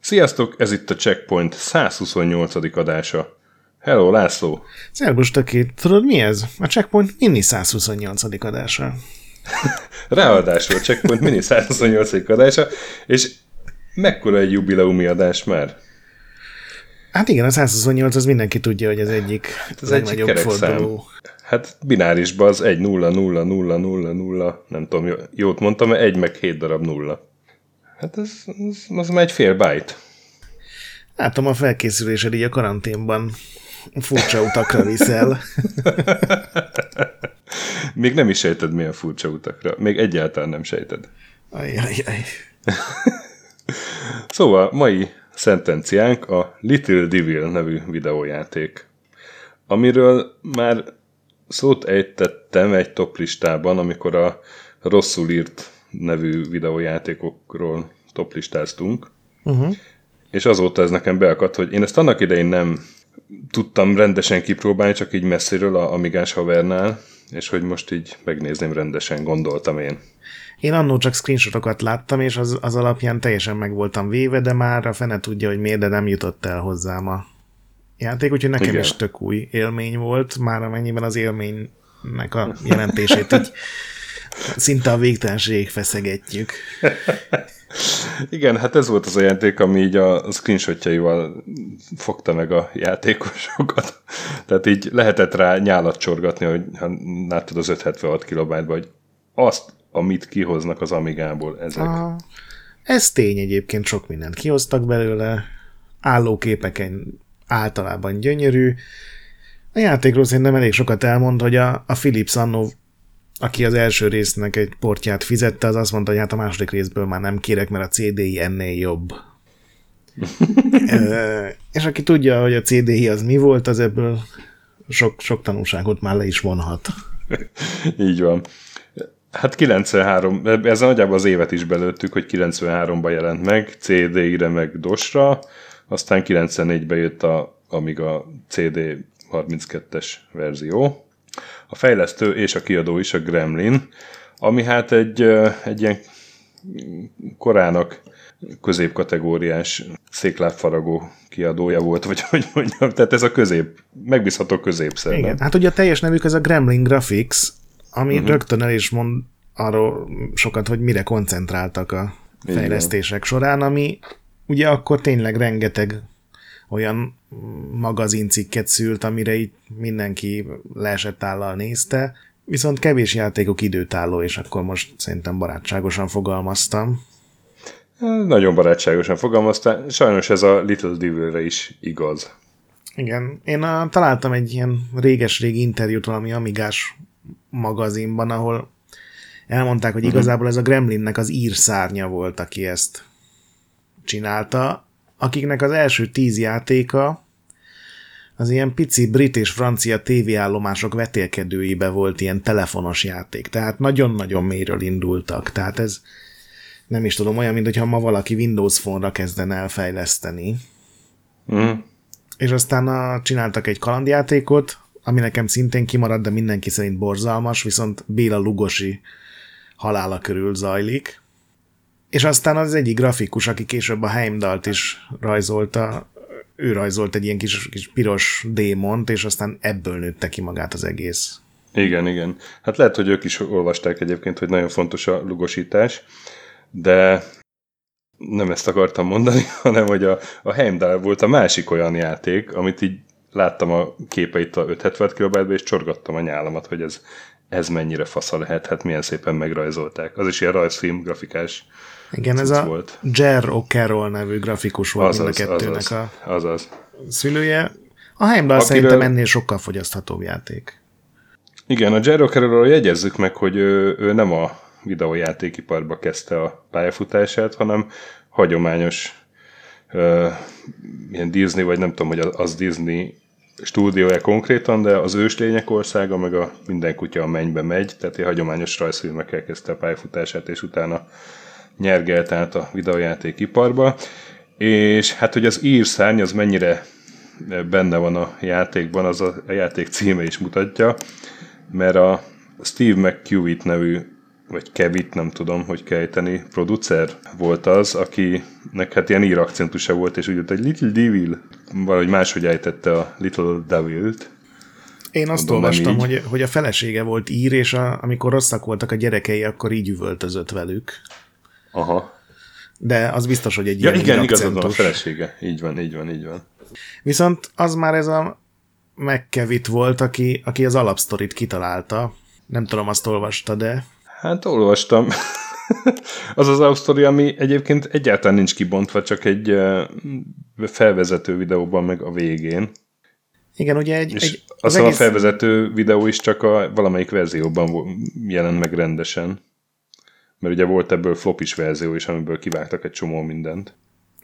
Sziasztok, ez itt a Checkpoint 128. adása. Hello, László! Szerbus töké, tudod mi ez? A Checkpoint mini 128. adása. Ráadásul a Checkpoint mini 128. adása, és mekkora egy jubileumi adás már? Hát igen, a 128 az mindenki tudja, hogy az egyik hát az legnagyobb forduló. Hát binárisban az 1 0 0 0 0 0, nem tudom, jót mondtam, 1 meg 7 darab nulla. Hát ez, ez, az már egy fél byte. Látom a felkészülésed így a karanténban furcsa utakra viszel. Még nem is sejted, milyen furcsa utakra. Még egyáltalán nem sejted. Ajajaj. szóval mai szentenciánk a Little Devil nevű videójáték, amiről már szót ejtettem egy top listában, amikor a rosszul írt nevű videójátékokról toplistáztunk, uh-huh. és azóta ez nekem beakadt, hogy én ezt annak idején nem tudtam rendesen kipróbálni, csak így messziről a Amigás havernál, és hogy most így megnézném rendesen, gondoltam én. Én annó csak screenshotokat láttam, és az, az alapján teljesen meg voltam véve, de már a fene tudja, hogy miért, de nem jutott el hozzám a játék, úgyhogy nekem Igen. is tök új élmény volt, már amennyiben az élménynek a jelentését így szinte a végtelenség feszegetjük. Igen, hát ez volt az a játék, ami így a screenshotjaival fogta meg a játékosokat. Tehát így lehetett rá nyálat csorgatni, hogy ha láttad az 576 kilobájtba, hogy azt, amit kihoznak az Amigából ezek. Aha. Ez tény egyébként, sok mindent kihoztak belőle, állóképeken általában gyönyörű. A játékról szerintem elég sokat elmond, hogy a, a Philips annó aki az első résznek egy portját fizette, az azt mondta, hogy hát a második részből már nem kérek, mert a CDI ennél jobb. e, és aki tudja, hogy a CDI az mi volt, az ebből sok, sok tanulságot már le is vonhat. Így van. Hát 93, ez nagyjából az évet is belőttük, hogy 93-ban jelent meg, CD-re meg DOS-ra, aztán 94-ben jött a, amíg a CD 32-es verzió, a fejlesztő és a kiadó is a Gremlin, ami hát egy, egy ilyen korának középkategóriás széklábfaragó kiadója volt, vagy hogy mondjam, tehát ez a közép, megbízható középszer. Igen, hát ugye a teljes nevük ez a Gremlin Graphics, ami uh-huh. rögtön el is mond arról sokat, hogy mire koncentráltak a fejlesztések Igen. során, ami ugye akkor tényleg rengeteg olyan magazincikket szült, amire itt mindenki leesett állal nézte, viszont kevés játékok időtálló, és akkor most szerintem barátságosan fogalmaztam. Nagyon barátságosan fogalmaztál, sajnos ez a Little Devil-re is igaz. Igen, én a, találtam egy ilyen réges-régi interjút valami Amigás magazinban, ahol elmondták, hogy igazából ez a Gremlinnek az írszárnya volt, aki ezt csinálta, akiknek az első tíz játéka az ilyen pici brit és francia tévéállomások vetélkedőibe volt ilyen telefonos játék. Tehát nagyon-nagyon mélyről indultak. Tehát ez nem is tudom, olyan, mintha ma valaki Windows Phone-ra kezdene el fejleszteni. Mm. És aztán a, csináltak egy kalandjátékot, ami nekem szintén kimaradt, de mindenki szerint borzalmas, viszont Béla Lugosi halála körül zajlik. És aztán az egyik grafikus, aki később a Heimdalt is rajzolta, ő rajzolt egy ilyen kis, kis piros démont, és aztán ebből nőtte ki magát az egész. Igen, igen. Hát lehet, hogy ők is olvasták egyébként, hogy nagyon fontos a lugosítás, de nem ezt akartam mondani, hanem hogy a, a Heimdall volt a másik olyan játék, amit így láttam a képeit a 576 kilobájtba, és csorgattam a nyálamat, hogy ez, ez mennyire fasza lehet, hát milyen szépen megrajzolták. Az is ilyen rajzfilm, grafikás igen, ez a volt. Jer O'Carroll nevű grafikus volt azaz, mind a kettőnek azaz, a azaz. szülője. A Heimdall Akiről... szerintem ennél sokkal fogyaszthatóbb játék. Igen, a Jer O'Carrollról jegyezzük meg, hogy ő, ő nem a videójátékiparba kezdte a pályafutását, hanem hagyományos uh, ilyen Disney, vagy nem tudom, hogy az Disney stúdiója konkrétan, de az őslények országa, meg a minden kutya a mennybe megy, tehát egy hagyományos rajzfilmekkel kezdte a pályafutását, és utána nyergelt át a videójáték iparba, és hát, hogy az írszárny az mennyire benne van a játékban, az a, játék címe is mutatja, mert a Steve McCuit nevű vagy Kevit, nem tudom, hogy kejteni, producer volt az, akinek hát ilyen ír akcentusa volt, és úgy jött, egy Little Devil, valahogy máshogy ejtette a Little Devil-t. Én azt Mondom, olvastam, hogy, hogy a felesége volt ír, és a, amikor rosszak voltak a gyerekei, akkor így üvöltözött velük. Aha. De az biztos, hogy egy ja, ilyen igen, igazad van, a felesége. Így van, így van, így van. Viszont az már ez a McKevit volt, aki, aki az alapsztorit kitalálta. Nem tudom, azt olvasta, de... Hát olvastam. az az alapsztori, ami egyébként egyáltalán nincs kibontva, csak egy felvezető videóban meg a végén. Igen, ugye egy... És egy, az egész... a felvezető videó is csak a valamelyik verzióban jelent meg rendesen. Mert ugye volt ebből flopis verzió is, amiből kivágtak egy csomó mindent.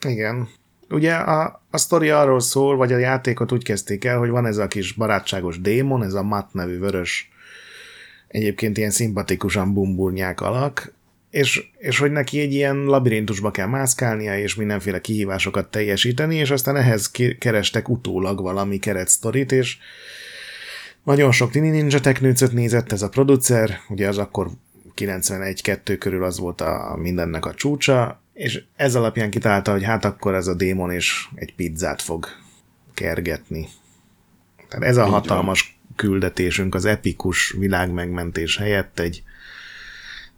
Igen. Ugye a, a sztori arról szól, vagy a játékot úgy kezdték el, hogy van ez a kis barátságos démon, ez a Matt nevű vörös, egyébként ilyen szimpatikusan bumburnyák alak, és, és hogy neki egy ilyen labirintusba kell mászkálnia, és mindenféle kihívásokat teljesíteni, és aztán ehhez kerestek utólag valami keretsztorit, és nagyon sok Tini Ninja Teknőcöt nézett ez a producer, ugye az akkor 91-2 körül az volt a mindennek a csúcsa, és ez alapján kitalálta, hogy hát akkor ez a démon és egy pizzát fog kergetni. Tehát ez a hatalmas. Küldetésünk az epikus világmegmentés helyett egy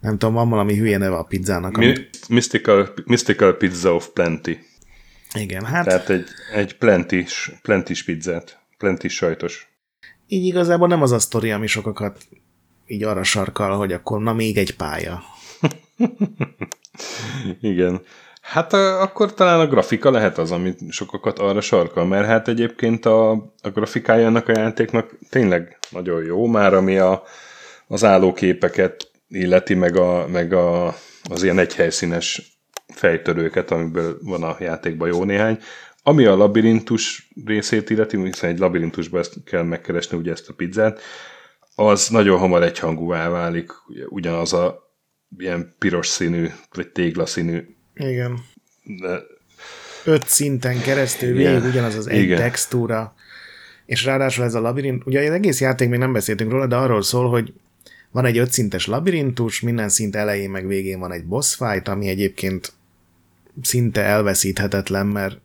nem tudom, van valami hülye neve a pizzának. Ami... Mystical, Mystical Pizza of Plenty. Igen, hát... Tehát egy, egy plentis, plentis pizzát, plentis sajtos. Így igazából nem az a sztori, ami sokakat így arra sarkal, hogy akkor na még egy pálya. Igen. Hát akkor talán a grafika lehet az, amit sokakat arra sarkal, mert hát egyébként a, a grafikája ennek a játéknak tényleg nagyon jó, már ami a, az állóképeket illeti, meg, a, meg a, az ilyen egyhelyszínes fejtörőket, amiből van a játékban jó néhány. Ami a labirintus részét illeti, hiszen egy labirintusban ezt kell megkeresni ugye ezt a pizzát, az nagyon hamar egyhangúvá válik, ugyanaz a ilyen piros színű, vagy téglaszínű. Igen. De... Öt szinten keresztül végig ugyanaz az egy Igen. textúra, és ráadásul ez a labirint, ugye az egész játék még nem beszéltünk róla, de arról szól, hogy van egy ötszintes labirintus, minden szint elején meg végén van egy boss fight, ami egyébként szinte elveszíthetetlen, mert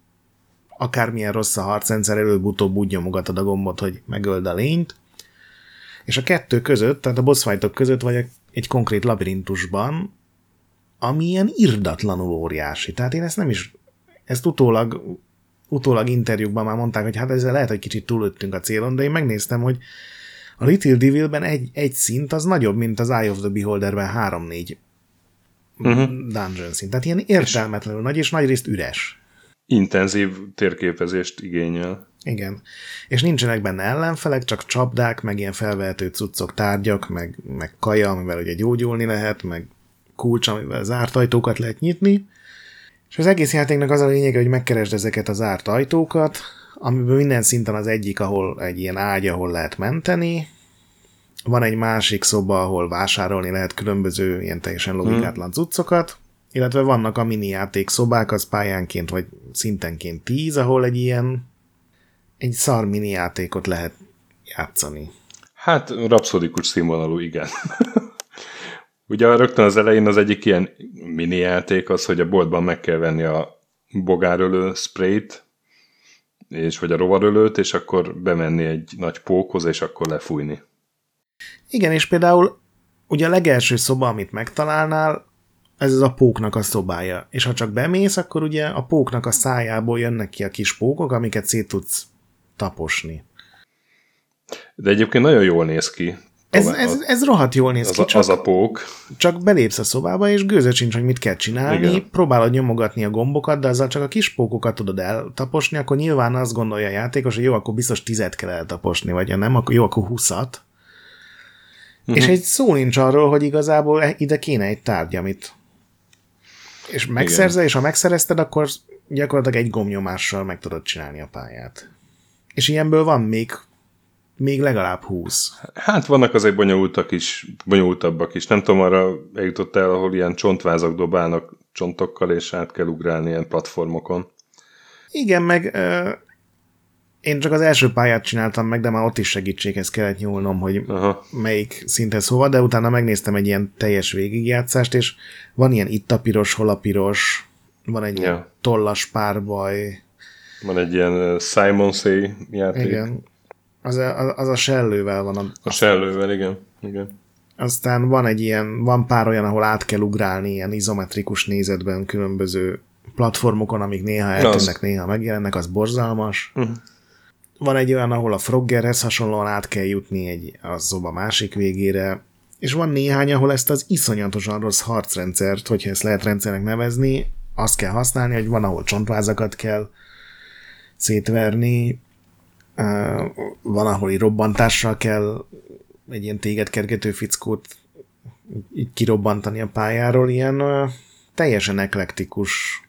akármilyen rossz a harcrendszer, előbb-utóbb úgy nyomogatod a gombot, hogy megöld a lényt, és a kettő között, tehát a boss fightok között vagy egy konkrét labirintusban, ami ilyen irdatlanul óriási. Tehát én ezt nem is, ezt utólag, utólag interjúkban már mondták, hogy hát ezzel lehet, hogy kicsit túlöttünk a célon, de én megnéztem, hogy a Little Devilben egy, egy szint az nagyobb, mint az Eye of the Beholderben 3-4 uh-huh. dungeon szint. Tehát ilyen értelmetlenül és nagy, és nagyrészt üres. Intenzív térképezést igényel. Igen. És nincsenek benne ellenfelek, csak csapdák, meg ilyen felvehető cuccok, tárgyak, meg, meg kaja, amivel ugye gyógyulni lehet, meg kulcs, amivel zárt ajtókat lehet nyitni. És az egész játéknak az a lényege, hogy megkeresd ezeket az zárt ajtókat, amiből minden szinten az egyik, ahol egy ilyen ágy, ahol lehet menteni, van egy másik szoba, ahol vásárolni lehet különböző ilyen teljesen logikátlan cuccokat, illetve vannak a mini játék szobák, az pályánként vagy szintenként tíz, ahol egy ilyen egy szar mini játékot lehet játszani. Hát rapszodikus színvonalú, igen. Ugye rögtön az elején az egyik ilyen mini játék az, hogy a boltban meg kell venni a bogárölő sprayt, és vagy a rovarölőt, és akkor bemenni egy nagy pókhoz, és akkor lefújni. Igen, és például ugye a legelső szoba, amit megtalálnál, ez az a póknak a szobája. És ha csak bemész, akkor ugye a póknak a szájából jönnek ki a kis pókok, amiket szét tudsz taposni. De egyébként nagyon jól néz ki. Ez, ez, ez rohadt jól néz az ki. A, csak, az a pók. Csak belépsz a szobába, és gőzött sincs, hogy mit kell csinálni. Igen. Próbálod nyomogatni a gombokat, de azzal csak a kis pókokat tudod eltaposni, akkor nyilván azt gondolja a játékos, hogy jó, akkor biztos tizet kell eltaposni, vagy ha nem, akkor jó, akkor huszat. Uh-huh. És egy szó nincs arról, hogy igazából ide kéne egy tárgy, amit és megszerzel, és ha megszerezted, akkor gyakorlatilag egy gomnyomással meg tudod csinálni a pályát. És ilyenből van még még legalább 20. Hát vannak azért bonyolultak is, bonyolultabbak is. Nem tudom, arra eljutott el, ahol ilyen csontvázak dobálnak csontokkal, és át kell ugrálni ilyen platformokon. Igen, meg én csak az első pályát csináltam meg, de már ott is segítséghez kellett nyúlnom, hogy Aha. melyik szinthez hova, de utána megnéztem egy ilyen teljes végigjátszást, és van ilyen itt a piros, hol a piros, van egy ja. ilyen tollas párbaj. Van egy ilyen Simon Say játék. Igen. Az a, az a sellővel van. A, a sellővel, igen. igen. Aztán van egy ilyen, van pár olyan, ahol át kell ugrálni ilyen izometrikus nézetben különböző platformokon, amik néha eltűnnek, az. néha megjelennek, az borzalmas. Uh-huh. Van egy olyan, ahol a Froggerhez hasonlóan át kell jutni egy a szoba másik végére, és van néhány, ahol ezt az iszonyatosan rossz harcrendszert, hogyha ezt lehet rendszernek nevezni, azt kell használni, hogy van, ahol csontvázakat kell szétverni, van, ahol robbantással kell egy ilyen téged kergető fickót így kirobbantani a pályáról, ilyen teljesen eklektikus,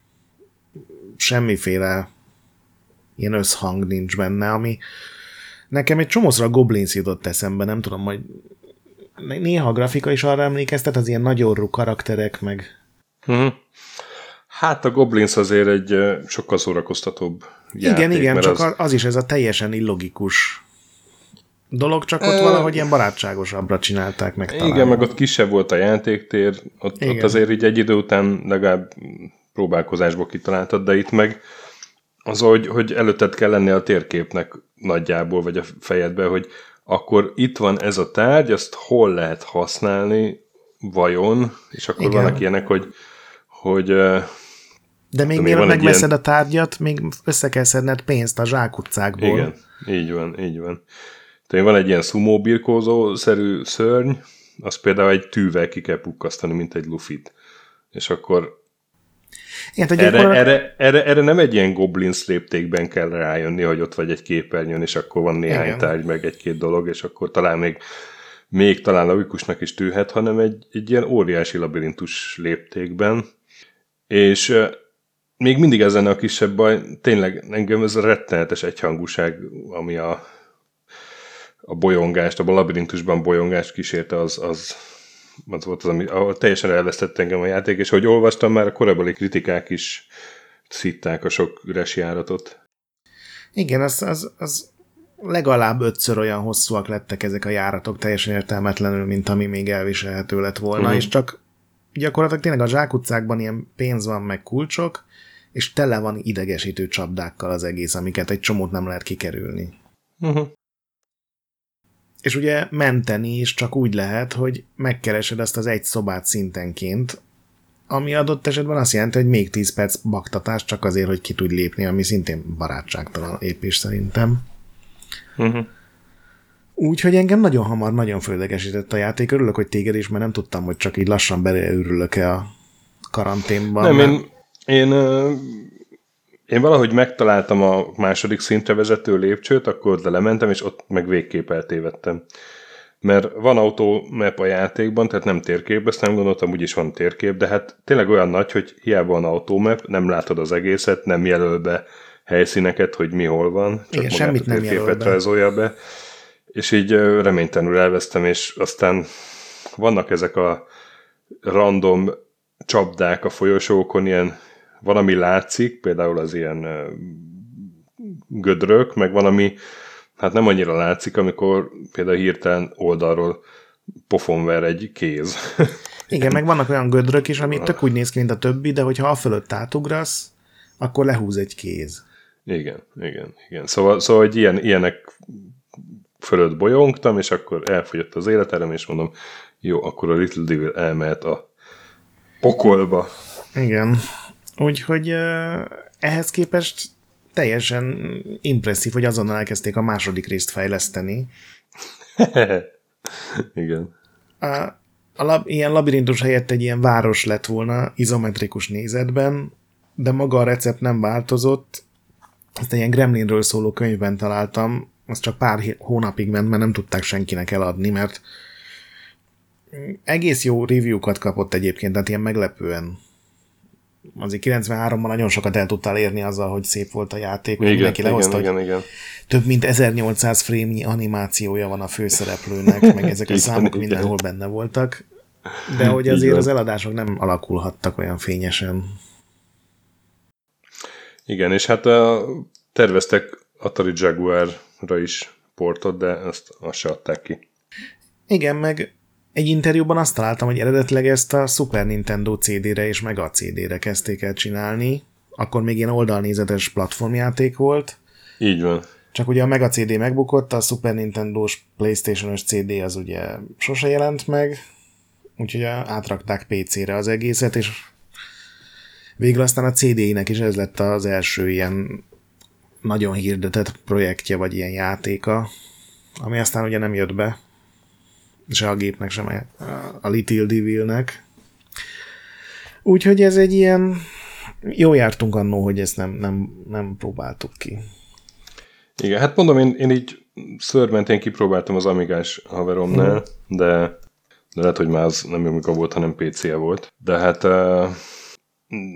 semmiféle ilyen összhang nincs benne, ami nekem egy csomószor a Goblins jutott eszembe, nem tudom, hogy néha a grafika is arra emlékeztet, az ilyen nagy orrú karakterek, meg... Uh-huh. Hát a Goblins azért egy sokkal szórakoztatóbb játék. Igen, igen, csak az... az is ez a teljesen illogikus dolog, csak ott valahogy ilyen barátságosabbra csinálták meg talán. Igen, meg ott kisebb volt a játéktér, ott, ott azért így egy idő után legalább próbálkozásból kitaláltad, de itt meg az, hogy, hogy előtted kell lenni a térképnek nagyjából, vagy a fejedbe, hogy akkor itt van ez a tárgy, azt hol lehet használni, vajon, és akkor Igen. vannak ilyenek, hogy, hogy de még mielőtt megveszed ilyen... a tárgyat, még össze kell szedned pénzt a zsákutcákból. Igen, így van, így van. Tehát van egy ilyen szumó birkózó-szerű szörny, az például egy tűvel ki kell pukkasztani, mint egy lufit. És akkor igen, erre, gyakor... erre, erre, erre, nem egy ilyen goblin léptékben kell rájönni, hogy ott vagy egy képernyőn, és akkor van néhány Igen. tárgy, meg egy-két dolog, és akkor talán még, még talán logikusnak is tűhet, hanem egy, egy ilyen óriási labirintus léptékben. És még mindig ezen a kisebb baj, tényleg engem ez a rettenetes egyhangúság, ami a, a bolyongást, a labirintusban bolyongást kísérte, az, az, az volt az, ami ahol teljesen elvesztett engem a játék, és ahogy olvastam, már a korábbi kritikák is szitták a sok üres járatot. Igen, az, az, az legalább ötször olyan hosszúak lettek ezek a járatok, teljesen értelmetlenül, mint ami még elviselhető lett volna, uh-huh. és csak gyakorlatilag tényleg a zsákutcákban ilyen pénz van, meg kulcsok, és tele van idegesítő csapdákkal az egész, amiket egy csomót nem lehet kikerülni. Uh-huh. És ugye menteni is csak úgy lehet, hogy megkeresed ezt az egy szobát szintenként, ami adott esetben azt jelenti, hogy még 10 perc baktatás csak azért, hogy ki tudj lépni, ami szintén barátságtalan lépés szerintem. Uh-huh. Úgyhogy engem nagyon hamar, nagyon földegesített a játék. Örülök, hogy téged is, mert nem tudtam, hogy csak így lassan beleürülök-e a karanténban. Nem, mert... én, én én valahogy megtaláltam a második szintre vezető lépcsőt, akkor oda lementem, és ott meg végképp eltévedtem. Mert van autómap a játékban, tehát nem térkép, ezt nem gondoltam, úgyis van térkép, de hát tényleg olyan nagy, hogy hiába van autómap, nem látod az egészet, nem jelöl be helyszíneket, hogy mi hol van, csak Igen, semmit a térképet rajzolja be. És így reménytelenül elvesztem, és aztán vannak ezek a random csapdák a folyosókon, ilyen van, ami látszik, például az ilyen gödrök, meg van, ami hát nem annyira látszik, amikor például hirtelen oldalról pofonver egy kéz. Igen, meg vannak olyan gödrök is, ami tök úgy néz ki, mint a többi, de hogyha a fölött átugrasz, akkor lehúz egy kéz. Igen, igen, igen. Szóval, szóval hogy ilyen, ilyenek fölött bolyongtam, és akkor elfogyott az életerem, és mondom, jó, akkor a Little Devil elmehet a pokolba. Igen. Úgyhogy ehhez képest teljesen impresszív, hogy azonnal elkezdték a második részt fejleszteni. Igen. A, a lab, ilyen labirintus helyett egy ilyen város lett volna izometrikus nézetben, de maga a recept nem változott. Ezt egy ilyen Gremlinről szóló könyvben találtam, az csak pár hónapig ment, mert nem tudták senkinek eladni, mert egész jó review-kat kapott egyébként, tehát ilyen meglepően azért 93-ban nagyon sokat el tudtál érni azzal, hogy szép volt a játék, igen, mindenki lehozta, igen, igen, igen. több mint 1800 frame animációja van a főszereplőnek, meg ezek a számok igen. mindenhol benne voltak, de hogy azért az eladások nem alakulhattak olyan fényesen. Igen, és hát a, terveztek Atari Jaguar-ra is portot, de ezt azt se adták ki. Igen, meg egy interjúban azt találtam, hogy eredetileg ezt a Super Nintendo CD-re és Mega CD-re kezdték el csinálni, akkor még ilyen oldalnézetes platformjáték volt. Így van. Csak ugye a Mega CD megbukott, a Super Nintendo-s Playstation-os CD az ugye sose jelent meg, úgyhogy átrakták PC-re az egészet, és végül aztán a CD-nek is ez lett az első ilyen nagyon hirdetett projektje, vagy ilyen játéka, ami aztán ugye nem jött be, se a gépnek, sem a Little Devil-nek. Úgyhogy ez egy ilyen jó jártunk annó, hogy ezt nem, nem, nem próbáltuk ki. Igen, hát mondom, én, én így szörmentén kipróbáltam az Amigás haveromnál, mm. de, de lehet, hogy már az nem Amiga volt, hanem PC-e volt. De hát uh,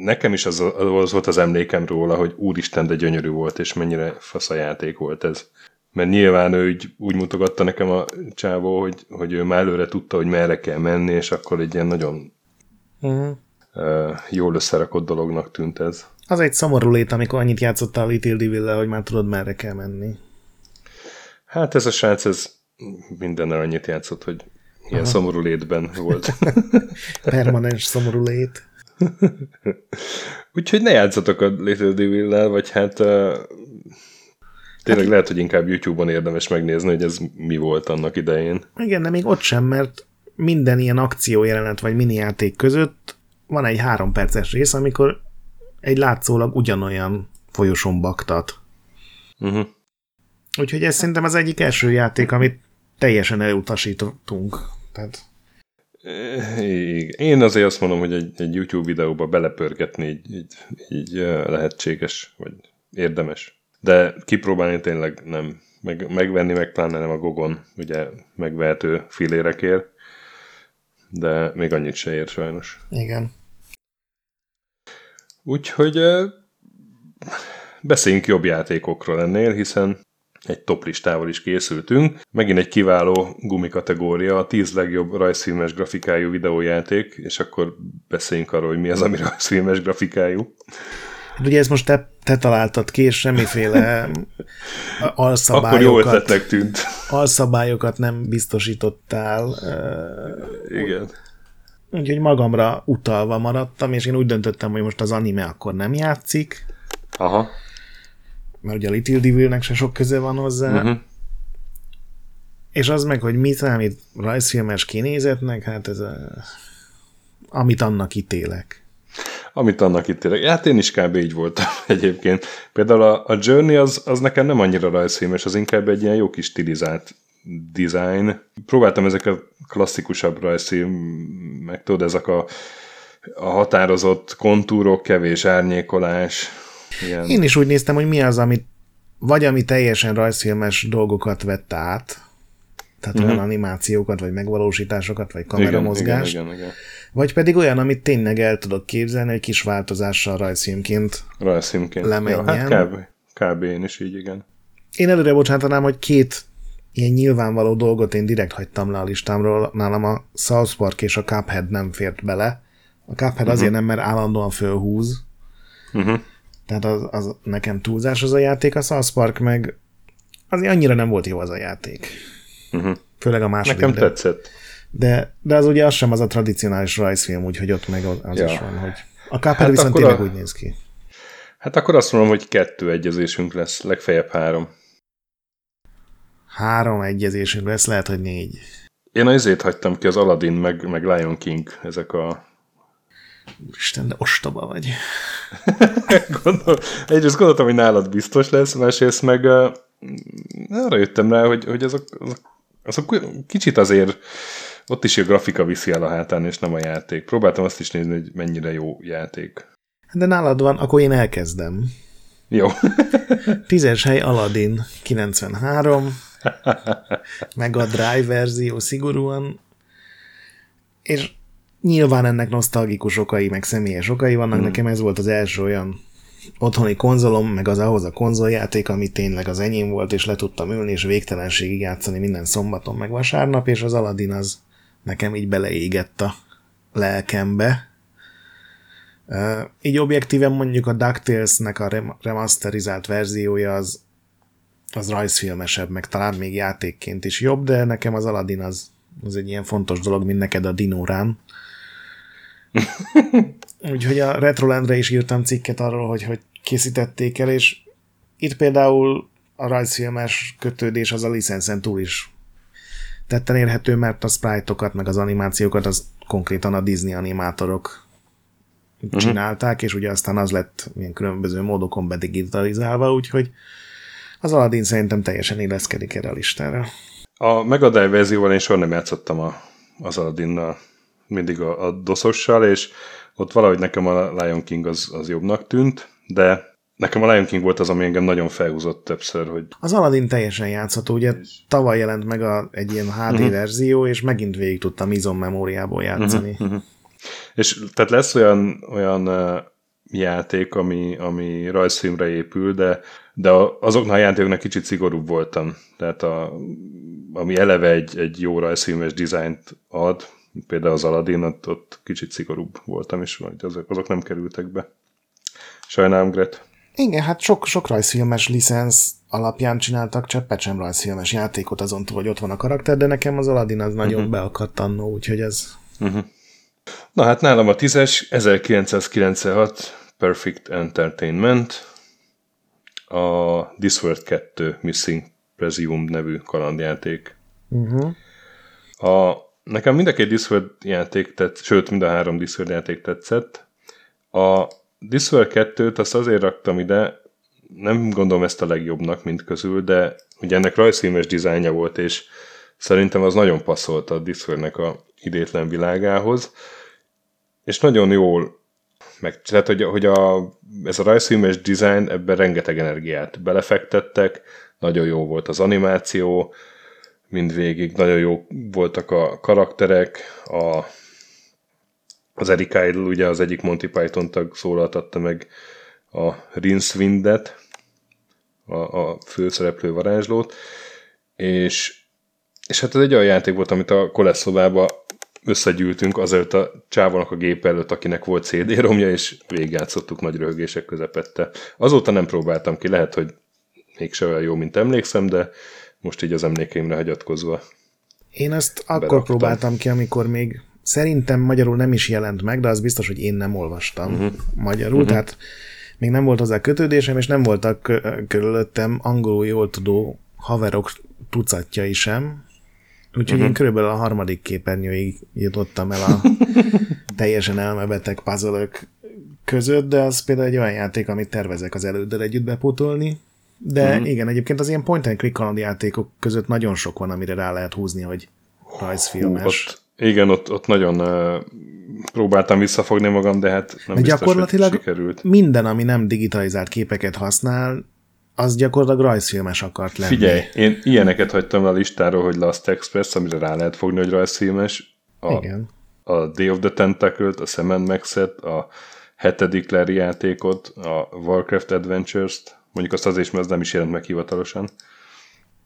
nekem is az, az volt az emlékem róla, hogy úristen, de gyönyörű volt, és mennyire fasz a játék volt ez. Mert nyilván ő úgy, úgy mutogatta nekem a csávó, hogy, hogy ő már előre tudta, hogy merre kell menni, és akkor egy ilyen nagyon uh-huh. uh, jól összerakott dolognak tűnt ez. Az egy szomorú lét, amikor annyit játszottál Little devil hogy már tudod, merre kell menni. Hát ez a srác, ez mindennel annyit játszott, hogy ilyen Aha. szomorú létben volt. Permanens szomorú lét. Úgyhogy ne játszatok a Little devil vagy hát uh, tényleg hát, lehet, hogy inkább YouTube-on érdemes megnézni, hogy ez mi volt annak idején. Igen, de még ott sem, mert minden ilyen akciójelenet vagy mini játék között van egy három perces rész, amikor egy látszólag ugyanolyan folyosón baktat. Uh-huh. Úgyhogy ez szerintem az egyik első játék, amit teljesen elutasítottunk. Tehát... Én azért azt mondom, hogy egy, egy YouTube videóba belepörgetni így, így, így lehetséges, vagy érdemes. De kipróbálni tényleg nem. Meg, megvenni meg pláne nem a Gogon, ugye megvehető filérekért, de még annyit se ér sajnos. Igen. Úgyhogy beszéljünk jobb játékokról ennél, hiszen egy top listával is készültünk. Megint egy kiváló gumi kategória, a 10 legjobb rajzfilmes grafikájú videójáték, és akkor beszéljünk arról, hogy mi az, ami rajzfilmes grafikájú. Hát ugye ezt most te, te találtad ki, és semmiféle alszabályokat, Akkor jó tűnt. alszabályokat nem biztosítottál. Igen. Úgyhogy magamra utalva maradtam, és én úgy döntöttem, hogy most az anime akkor nem játszik. Aha. Mert ugye a Little Devil-nek se sok köze van hozzá. Uh-huh. És az meg, hogy mit számít rajzfilmes kinézetnek, hát ez a, amit annak ítélek. Amit annak ítélek. Hát én is kb. így voltam egyébként. Például a, a Journey az, az nekem nem annyira rajzfilmes, az inkább egy ilyen jó kis stilizált design. Próbáltam ezek a klasszikusabb meg tudod, ezek a, a határozott kontúrok, kevés árnyékolás. Ilyen. Én is úgy néztem, hogy mi az, amit vagy ami teljesen rajzfilmes dolgokat vett át, tehát uh-huh. olyan animációkat, vagy megvalósításokat, vagy kameramozgást, igen, igen, igen, igen. Vagy pedig olyan, amit tényleg el tudok képzelni, egy kis változással rajzfilmként, rajzfilmként. lemenjen. Ja, hát kb. kb. én is így, igen. Én előre bocsátanám, hogy két ilyen nyilvánvaló dolgot én direkt hagytam le a listámról. Nálam a South Park és a Cuphead nem fért bele. A Cuphead uh-huh. azért nem, mert állandóan fölhúz. Uh-huh. Tehát az, az nekem túlzás az a játék, a South Park meg azért annyira nem volt jó az a játék. Uh-huh. Főleg a második. Nekem de, tetszett. De, de az ugye az sem az a tradicionális rajzfilm, úgyhogy ott meg az ja. is van, hogy a Cuphead hát viszont tényleg a... úgy néz ki. Hát akkor azt mondom, hogy kettő egyezésünk lesz, legfeljebb három három egyezésünk lesz, lehet, hogy négy. Én azért hagytam ki az Aladdin, meg, meg Lion King, ezek a... Isten, de ostoba vagy. Gondol, egyrészt gondoltam, hogy nálad biztos lesz, másrészt meg uh, arra jöttem rá, hogy, hogy azok, azok, azok kicsit azért ott is a grafika viszi el a hátán, és nem a játék. Próbáltam azt is nézni, hogy mennyire jó játék. De nálad van, akkor én elkezdem. Jó. Tízes hely Aladdin 93, meg a Drive verzió szigorúan, és nyilván ennek nosztalgikus okai, meg személyes okai vannak, hmm. nekem ez volt az első olyan otthoni konzolom, meg az ahhoz a konzoljáték, ami tényleg az enyém volt, és le tudtam ülni, és végtelenségig játszani minden szombaton, meg vasárnap, és az Aladdin az nekem így beleégett a lelkembe. Így objektíven mondjuk a DuckTales-nek a remasterizált verziója az az rajzfilmesebb, meg talán még játékként is jobb, de nekem az Aladdin az, az egy ilyen fontos dolog, mint neked a Dinórán. Úgyhogy a Retrolendre is írtam cikket arról, hogy hogy készítették el, és itt például a rajzfilmes kötődés az a licenszen túl is tetten érhető, mert a sprite-okat, meg az animációkat az konkrétan a Disney animátorok uh-huh. csinálták, és ugye aztán az lett ilyen különböző módokon bedigitalizálva, úgyhogy az Aladdin szerintem teljesen illeszkedik erre a listára. A Megadai verzióval én soha nem játszottam a, az Aladinnal, mindig a, a dosossal, és ott valahogy nekem a Lion King az, az jobbnak tűnt, de Nekem a Lion King volt az, ami engem nagyon felhúzott többször, hogy... Az Aladdin teljesen játszható, ugye tavaly jelent meg a, egy ilyen HD uh-huh. verzió, és megint végig tudtam izom memóriából játszani. Uh-huh. Uh-huh. És tehát lesz olyan, olyan uh, játék, ami, ami rajzfilmre épül, de, de azoknál a játékoknak kicsit szigorúbb voltam. Tehát a, ami eleve egy, egy jó rajzfilmes dizájnt ad, például az Aladdin, ott, ott kicsit szigorúbb voltam, és azok, azok nem kerültek be. Sajnálom, Gret. Igen, hát sok, sok rajzfilmes licensz alapján csináltak cseppet sem rajzfilmes játékot azon túl, hogy ott van a karakter, de nekem az Aladdin az nagyon uh-huh. beakadt annó, úgyhogy ez... Uh-huh. Na hát nálam a tízes, 1996 Perfect Entertainment, a Discworld 2 Missing Presume nevű kalandjáték. Uh-huh. A, nekem mind a két Discworld játék tetszett, sőt, mind a három Discworld játék tetszett. A Discworld 2-t azt azért raktam ide, nem gondolom ezt a legjobbnak, mint közül, de ugye ennek rajzfilmes dizájnja volt, és szerintem az nagyon passzolt a Discworldnek a idétlen világához, és nagyon jól meg, tehát, hogy, hogy a, ez a rajzfilmes design, ebben rengeteg energiát belefektettek, nagyon jó volt az animáció, mindvégig nagyon jó voltak a karakterek, a az Eric Idle, ugye az egyik Monty Python tag szólaltatta meg a Rincewind-et, a, a főszereplő varázslót, és, és hát ez egy olyan játék volt, amit a koleszobába összegyűltünk azért a csávonak a gép előtt, akinek volt CD-romja, és végigjátszottuk nagy röhögések közepette. Azóta nem próbáltam ki, lehet, hogy mégse olyan jó, mint emlékszem, de most így az emlékeimre hagyatkozva. Én ezt akkor beraktam. próbáltam ki, amikor még Szerintem magyarul nem is jelent meg, de az biztos, hogy én nem olvastam uh-huh. magyarul, uh-huh. tehát még nem volt hozzá kötődésem, és nem voltak körülöttem angolul jól tudó haverok tucatjai sem, úgyhogy uh-huh. én körülbelül a harmadik képernyőig jutottam el a teljesen elmebeteg puzzle között, de az például egy olyan játék, amit tervezek az előddel együtt bepótolni, de uh-huh. igen, egyébként az ilyen point and click játékok között nagyon sok van, amire rá lehet húzni, hogy rajzfilmes. Hú, ott igen, ott, ott nagyon uh, próbáltam visszafogni magam, de hát nem de biztos, gyakorlatilag hogy sikerült. minden, ami nem digitalizált képeket használ, az gyakorlatilag rajzfilmes akart lenni. Figyelj, én ilyeneket hagytam a listáról, hogy Last Express, amire rá lehet fogni, hogy rajzfilmes. A, Igen. A Day of the Tentacle-t, a Semen Max-et, a hetedik Larry játékot, a Warcraft Adventures-t, mondjuk azt azért, mert az nem is jelent meg hivatalosan.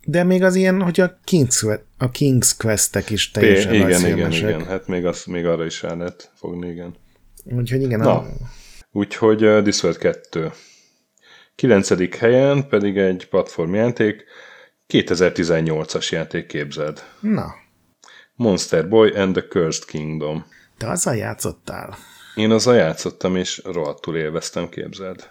De még az ilyen, hogy a King's, a King's Quest-ek is teljesen Igen, igen, igen, hát még, az, még arra is rá lehet fogni, igen. Úgyhogy igen. Na, a... úgyhogy uh, Discworld 2. Kilencedik helyen pedig egy platformjáték, 2018-as játék képzeld. Na. Monster Boy and the Cursed Kingdom. Te azzal játszottál? Én azzal játszottam, és rohadtul élveztem, képzeld.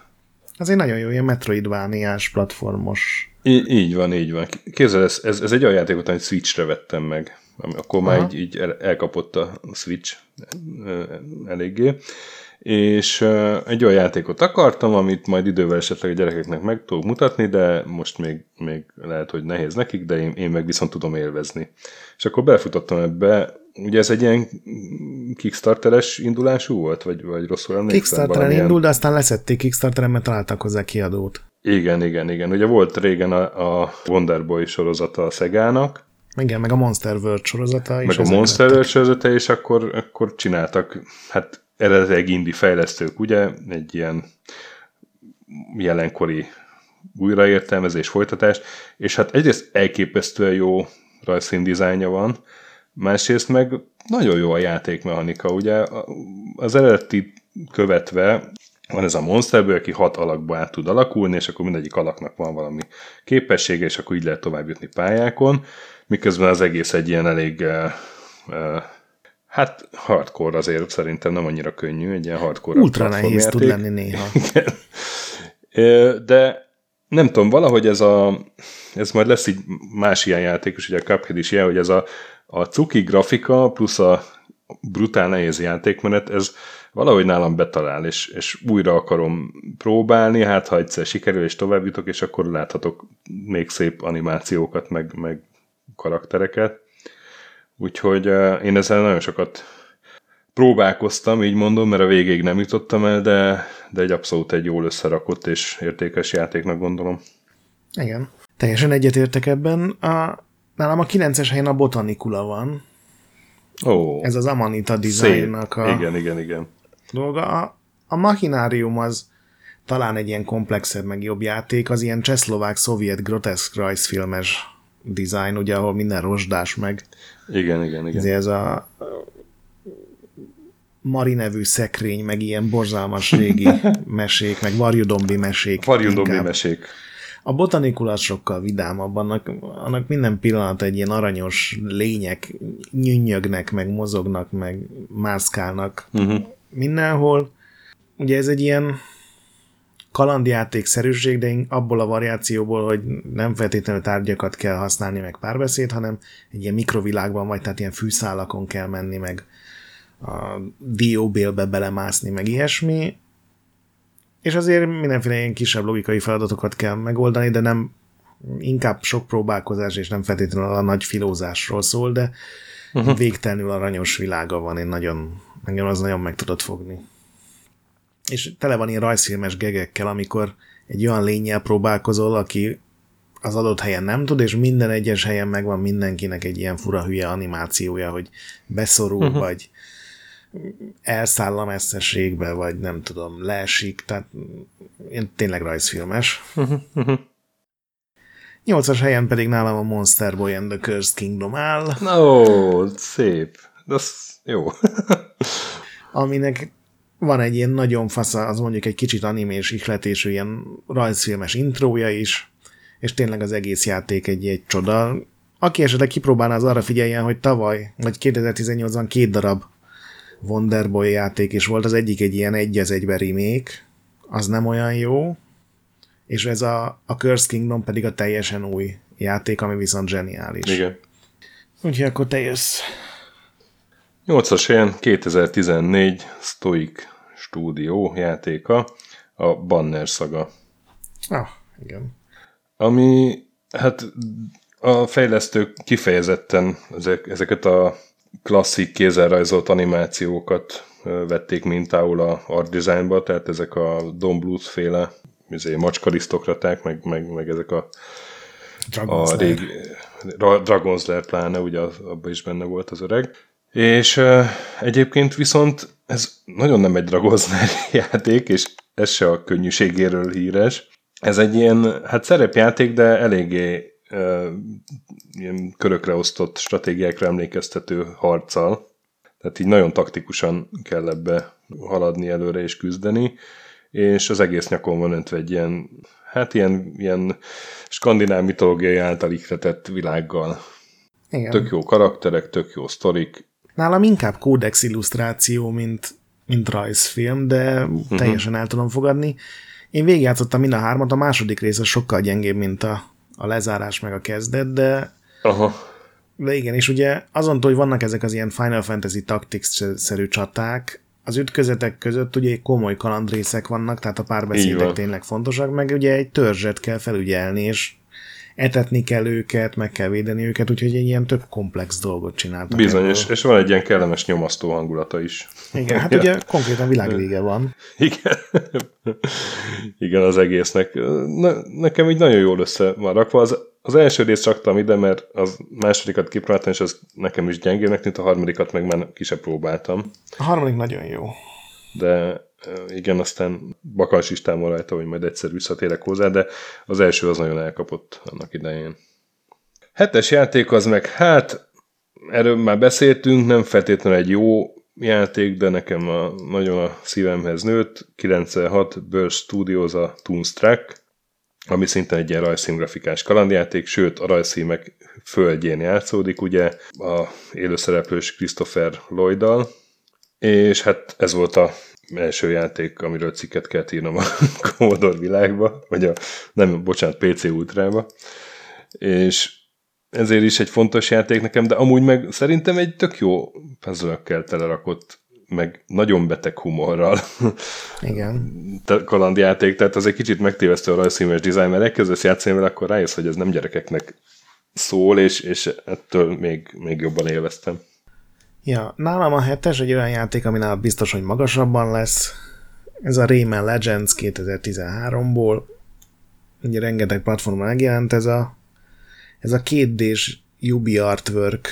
Az egy nagyon jó, ilyen metroidvániás, platformos így, így van, így van. Képzeld, ez, ez, ez egy olyan játék, amit Switchre vettem meg. Akkor már így, így elkapott a Switch eléggé. És egy olyan játékot akartam, amit majd idővel esetleg a gyerekeknek meg tudok mutatni, de most még, még lehet, hogy nehéz nekik, de én, én meg viszont tudom élvezni. És akkor belefutottam ebbe, ugye ez egy ilyen Kickstarteres indulású volt, vagy, vagy rosszul emlékszem? Kickstarteren indult, de aztán leszették Kickstarteren, mert találtak hozzá kiadót. Igen, igen, igen. Ugye volt régen a, a Wonderboy sorozata a Szegának. Igen, meg a Monster World sorozata Meg a Monster World sorozata, és akkor, akkor csináltak, hát eredetileg indie fejlesztők, ugye, egy ilyen jelenkori újraértelmezés, folytatás, és hát egyrészt elképesztően jó rajzszín dizájnja van, másrészt meg nagyon jó a játékmechanika, ugye az eredeti követve van ez a monsterből, aki hat alakba át tud alakulni, és akkor mindegyik alaknak van valami képessége, és akkor így lehet tovább jutni pályákon, miközben az egész egy ilyen elég uh, uh, hát hardcore azért szerintem nem annyira könnyű, egy ilyen hardcore Ultra nehéz tud lenni néha. De nem tudom, valahogy ez a ez majd lesz így más ilyen játék, és ugye a Cuphead is ilyen, hogy ez a, a cuki grafika plusz a brutál nehéz játékmenet, ez valahogy nálam betalál, és, és újra akarom próbálni, hát ha egyszer sikerül, és tovább jutok, és akkor láthatok még szép animációkat, meg, meg karaktereket. Úgyhogy én ezzel nagyon sokat próbálkoztam, így mondom, mert a végéig nem jutottam el, de, de egy abszolút egy jól összerakott és értékes játéknak gondolom. Igen. Teljesen egyetértek ebben. A, nálam a 9-es helyen a Botanicula van. Ó, Ez az Amanita designnak a Igen, igen, igen. Dolga. A, a Machinarium az talán egy ilyen komplexebb, meg jobb játék, az ilyen csehszlovák szovjet groteszk rajzfilmes design, ugye, ahol minden rozsdás, meg Igen, igen, igen. ez a Mari nevű szekrény, meg ilyen borzalmas régi mesék, meg varjudombi mesék. Varjudombi inkább. mesék. A botanikula sokkal vidámabb, annak, annak minden pillanat egy ilyen aranyos lények nyünnyögnek, meg mozognak, meg mászkálnak uh-huh. Mindenhol. Ugye ez egy ilyen kalandjátékszerűség, de abból a variációból, hogy nem feltétlenül tárgyakat kell használni, meg párbeszéd, hanem egy ilyen mikrovilágban vagy, tehát ilyen fűszálakon kell menni, meg a dióbélbe belemászni, meg ilyesmi. És azért mindenféle ilyen kisebb logikai feladatokat kell megoldani, de nem inkább sok próbálkozás, és nem feltétlenül a nagy filózásról szól, de uh-huh. végtelenül aranyos világa van, én nagyon, engem az nagyon meg tudott fogni. És tele van ilyen rajzfilmes gegekkel, amikor egy olyan lényel próbálkozol, aki az adott helyen nem tud, és minden egyes helyen megvan mindenkinek egy ilyen fura hülye animációja, hogy beszorul, uh-huh. vagy elszáll a messzeségbe, vagy nem tudom, leesik, tehát én tényleg rajzfilmes. Nyolcas helyen pedig nálam a Monster Boy and the Cursed Kingdom áll. Ó, szép. De az jó. aminek van egy ilyen nagyon fasz, az mondjuk egy kicsit animés ihletésű ilyen rajzfilmes intrója is, és tényleg az egész játék egy, egy csoda. Aki esetleg kipróbálná, az arra figyeljen, hogy tavaly, vagy 2018-ban két darab Wonderboy játék is volt, az egyik egy ilyen egy az egybe remake, az nem olyan jó, és ez a, a Curse Kingdom pedig a teljesen új játék, ami viszont zseniális. Igen. Úgyhogy akkor te jössz. 8-as helyen 2014 Stoic Studio játéka, a Banner Saga. Ah, igen. Ami, hát a fejlesztők kifejezetten ezek, ezeket a klasszik kézzelrajzolt animációkat vették mintául a art designba, tehát ezek a Don Bluth féle izé, macskarisztokraták, meg, meg, meg ezek a, Dragon a régi Ra- Dragon Slayer pláne, ugye abban is benne volt az öreg. És uh, egyébként viszont ez nagyon nem egy Dragon Slayer játék, és ez se a könnyűségéről híres. Ez egy ilyen, hát szerepjáték, de eléggé uh, ilyen körökre osztott stratégiákra emlékeztető harccal. Tehát így nagyon taktikusan kell ebbe haladni előre és küzdeni, és az egész nyakon van öntve egy ilyen, hát ilyen, ilyen skandináv mitológiai által ihletett világgal. Igen. Tök jó karakterek, tök jó sztorik. Nálam inkább kódex illusztráció, mint, mint rajzfilm, de uh-huh. teljesen el tudom fogadni. Én végigjátszottam mind a hármat, a második része sokkal gyengébb, mint a, a lezárás meg a kezdet, de, Aha. de igen, és ugye azon hogy vannak ezek az ilyen Final Fantasy Tactics-szerű csaták, az ütközetek között ugye komoly kalandrészek vannak, tehát a párbeszédek tényleg fontosak, meg ugye egy törzset kell felügyelni, és etetni kell őket, meg kell védeni őket, úgyhogy egy ilyen több komplex dolgot csináltak. Bizony, és, és van egy ilyen kellemes nyomasztó hangulata is. Igen, hát ugye konkrétan világvége van. Igen. Igen, az egésznek. Ne, nekem így nagyon jól össze van rakva. Az, az első részt raktam ide, mert az másodikat kipróbáltam, és az nekem is gyengének tűnt, a harmadikat meg már ki se próbáltam. A harmadik nagyon jó. De igen, aztán bakas is rajta, hogy majd egyszer visszatérek hozzá, de az első az nagyon elkapott annak idején. Hetes játék az meg, hát erről már beszéltünk, nem feltétlenül egy jó játék, de nekem a, nagyon a szívemhez nőtt. 96 Burst Studios a Toonstruck, ami szintén egy ilyen rajzszíngrafikás kalandjáték, sőt a rajzszímek földjén játszódik, ugye a élőszereplős Christopher Lloyd-dal, és hát ez volt a első játék, amiről cikket kell írnom a Commodore világba, vagy a, nem, bocsánat, PC Ultrába, és ezért is egy fontos játék nekem, de amúgy meg szerintem egy tök jó puzzle telerakott, meg nagyon beteg humorral. Igen. kalandjáték, tehát az egy kicsit megtévesztő a rajzszínes dizájn, mert elkezdesz játszani vele, akkor rájössz, hogy ez nem gyerekeknek szól, és, és ettől még, még jobban élveztem. Ja, nálam a hetes egy olyan játék, ami nálam biztos, hogy magasabban lesz. Ez a Rayman Legends 2013-ból. Ugye rengeteg platformon megjelent ez a ez a kétdés Ubi Artwork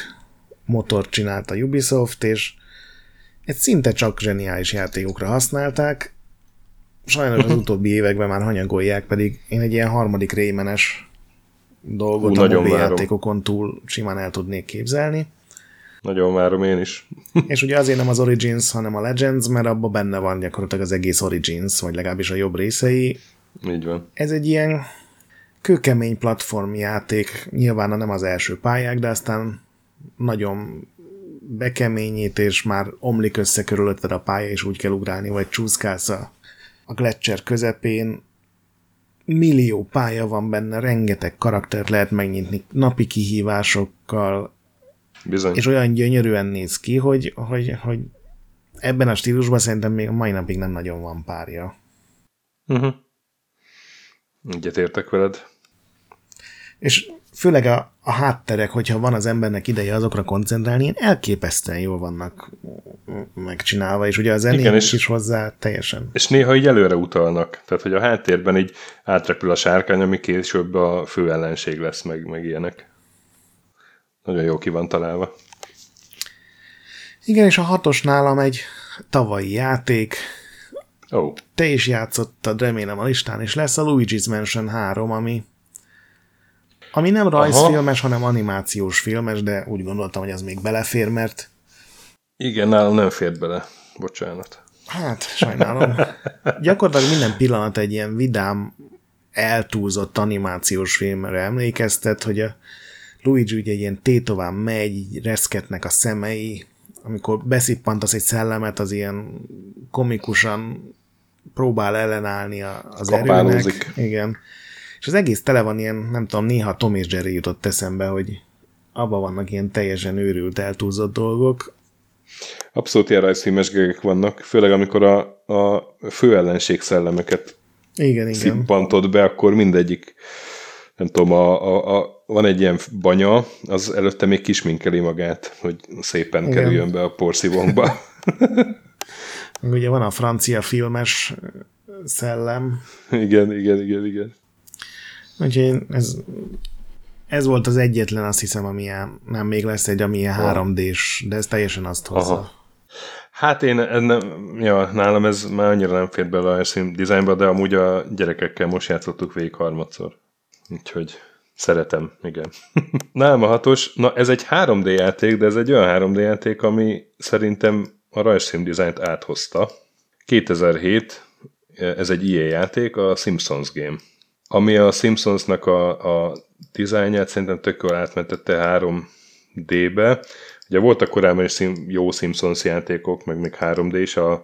motor csinálta Ubisoft, és egy szinte csak zseniális játékokra használták. Sajnos az utóbbi években már hanyagolják, pedig én egy ilyen harmadik rémenes dolgot Hú, a mobil játékokon túl simán el tudnék képzelni. Nagyon várom én is. és ugye azért nem az Origins, hanem a Legends, mert abban benne van gyakorlatilag az egész Origins, vagy legalábbis a jobb részei. Így van. Ez egy ilyen kőkemény platformjáték, nyilván nem az első pályák, de aztán nagyon bekeményít, és már omlik össze körülötted a pálya, és úgy kell ugrálni, vagy csúszkálsz a, a Gletscher közepén. Millió pálya van benne, rengeteg karaktert lehet megnyitni, napi kihívásokkal, Bizony. és olyan gyönyörűen néz ki, hogy, hogy, hogy ebben a stílusban szerintem még a mai napig nem nagyon van párja. Uh-huh. Egyetértek veled. És főleg a, a hátterek, hogyha van az embernek ideje azokra koncentrálni, ilyen elképesztően jól vannak megcsinálva, és ugye a zenék Igen, és, is hozzá teljesen. És néha így előre utalnak, tehát hogy a háttérben így átrepül a sárkány, ami később a fő ellenség lesz, meg, meg ilyenek. Nagyon jó ki van találva. Igen, és a hatos nálam egy tavalyi játék, Oh. Te is játszottad, remélem a listán is lesz, a Luigi's Mansion 3, ami ami nem rajzfilmes, Aha. hanem animációs filmes, de úgy gondoltam, hogy az még belefér, mert... Igen, nálam nem fért bele. Bocsánat. Hát, sajnálom. Gyakorlatilag minden pillanat egy ilyen vidám, eltúlzott animációs filmre emlékeztet, hogy a Luigi ugye egy ilyen tétován megy, így reszketnek a szemei, amikor beszippantasz egy szellemet, az ilyen komikusan próbál ellenállni az erőnek. Igen. És az egész tele van ilyen, nem tudom, néha Tom és Jerry jutott eszembe, hogy abban vannak ilyen teljesen őrült, eltúlzott dolgok. Abszolút ilyen rajzfilmes vannak, főleg amikor a, a főellenség szellemeket igen, szippantod be, akkor mindegyik, nem tudom, a, a, a, van egy ilyen banya, az előtte még kisminkeli magát, hogy szépen igen. kerüljön be a porszívónkba. Ugye van a francia filmes szellem. Igen, igen, igen, igen. Úgyhogy ez, ez volt az egyetlen, azt hiszem, amilyen, nem még lesz egy, amilyen 3D-s, de ez teljesen azt hozza. Aha. Hát én, nem, ja, nálam ez már annyira nem fér bele a szín dizájnba, de amúgy a gyerekekkel most játszottuk végig harmadszor. Úgyhogy szeretem, igen. nálam a hatos, na ez egy 3D játék, de ez egy olyan 3D játék, ami szerintem a rajzszín dizájnt áthozta. 2007, ez egy ilyen játék, a Simpsons Game ami a Simpsonsnak a, a dizájnját szerintem tök jól átmentette 3D-be. Ugye voltak korábban is jó Simpsons játékok, meg még 3D is. A,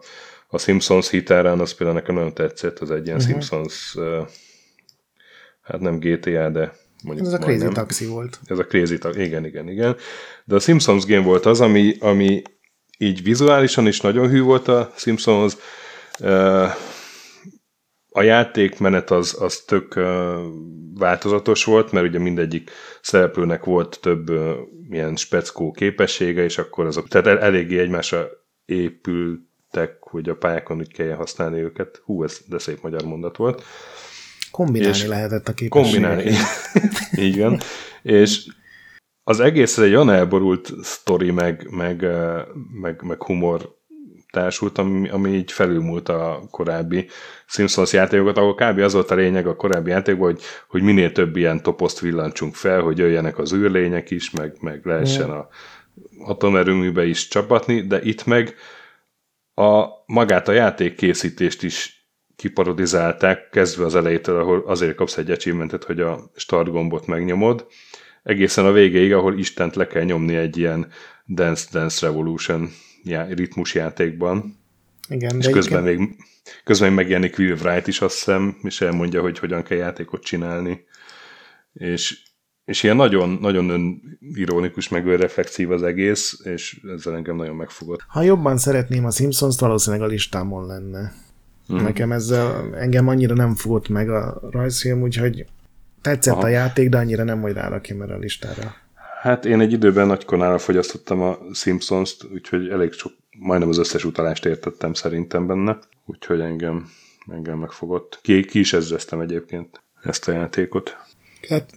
a Simpsons hitárán az például nekem nagyon tetszett, az egy ilyen uh-huh. Simpsons, hát nem GTA, de mondjuk Ez a Crazy Taxi volt. Ez a Crazy Taxi, igen, igen, igen. De a Simpsons game volt az, ami, ami így vizuálisan is nagyon hű volt a Simpsons, a játékmenet az, az tök változatos volt, mert ugye mindegyik szereplőnek volt több ilyen speckó képessége, és akkor azok, tehát el, eléggé egymásra épültek, hogy a pályákon úgy kelljen használni őket. Hú, ez de szép magyar mondat volt. Kombinálni és lehetett a képességet. Kombinálni, így van. És az egész egy olyan elborult sztori, meg, meg, meg, meg humor társult, ami, ami így felülmúlt a korábbi Simpsons játékokat, ahol kb. az volt a lényeg a korábbi játékban, hogy, hogy minél több ilyen toposzt villancsunk fel, hogy jöjjenek az űrlények is, meg, meg lehessen a atomerőműbe is csapatni, de itt meg a magát a játék készítést is kiparodizálták, kezdve az elejétől, ahol azért kapsz egy achievementet, hogy a start gombot megnyomod, egészen a végéig, ahol Istent le kell nyomni egy ilyen Dance Dance Revolution já- ritmusjátékban. Igen, és közben igen. még, közben még megjelenik Will Wright is, azt hiszem, és elmondja, hogy hogyan kell játékot csinálni. És, és ilyen nagyon, nagyon önironikus, meg reflexív az egész, és ezzel engem nagyon megfogott. Ha jobban szeretném a Simpsons, valószínűleg a listámon lenne. Mm. Nekem ezzel engem annyira nem fogott meg a rajzfilm, úgyhogy tetszett Aha. a játék, de annyira nem, hogy rárakjam erre a listára. Hát én egy időben nagykonára fogyasztottam a Simpsons-t, úgyhogy elég sok, majdnem az összes utalást értettem szerintem benne, úgyhogy engem, engem megfogott. Ki, ki is ezzeztem egyébként ezt a játékot. Hát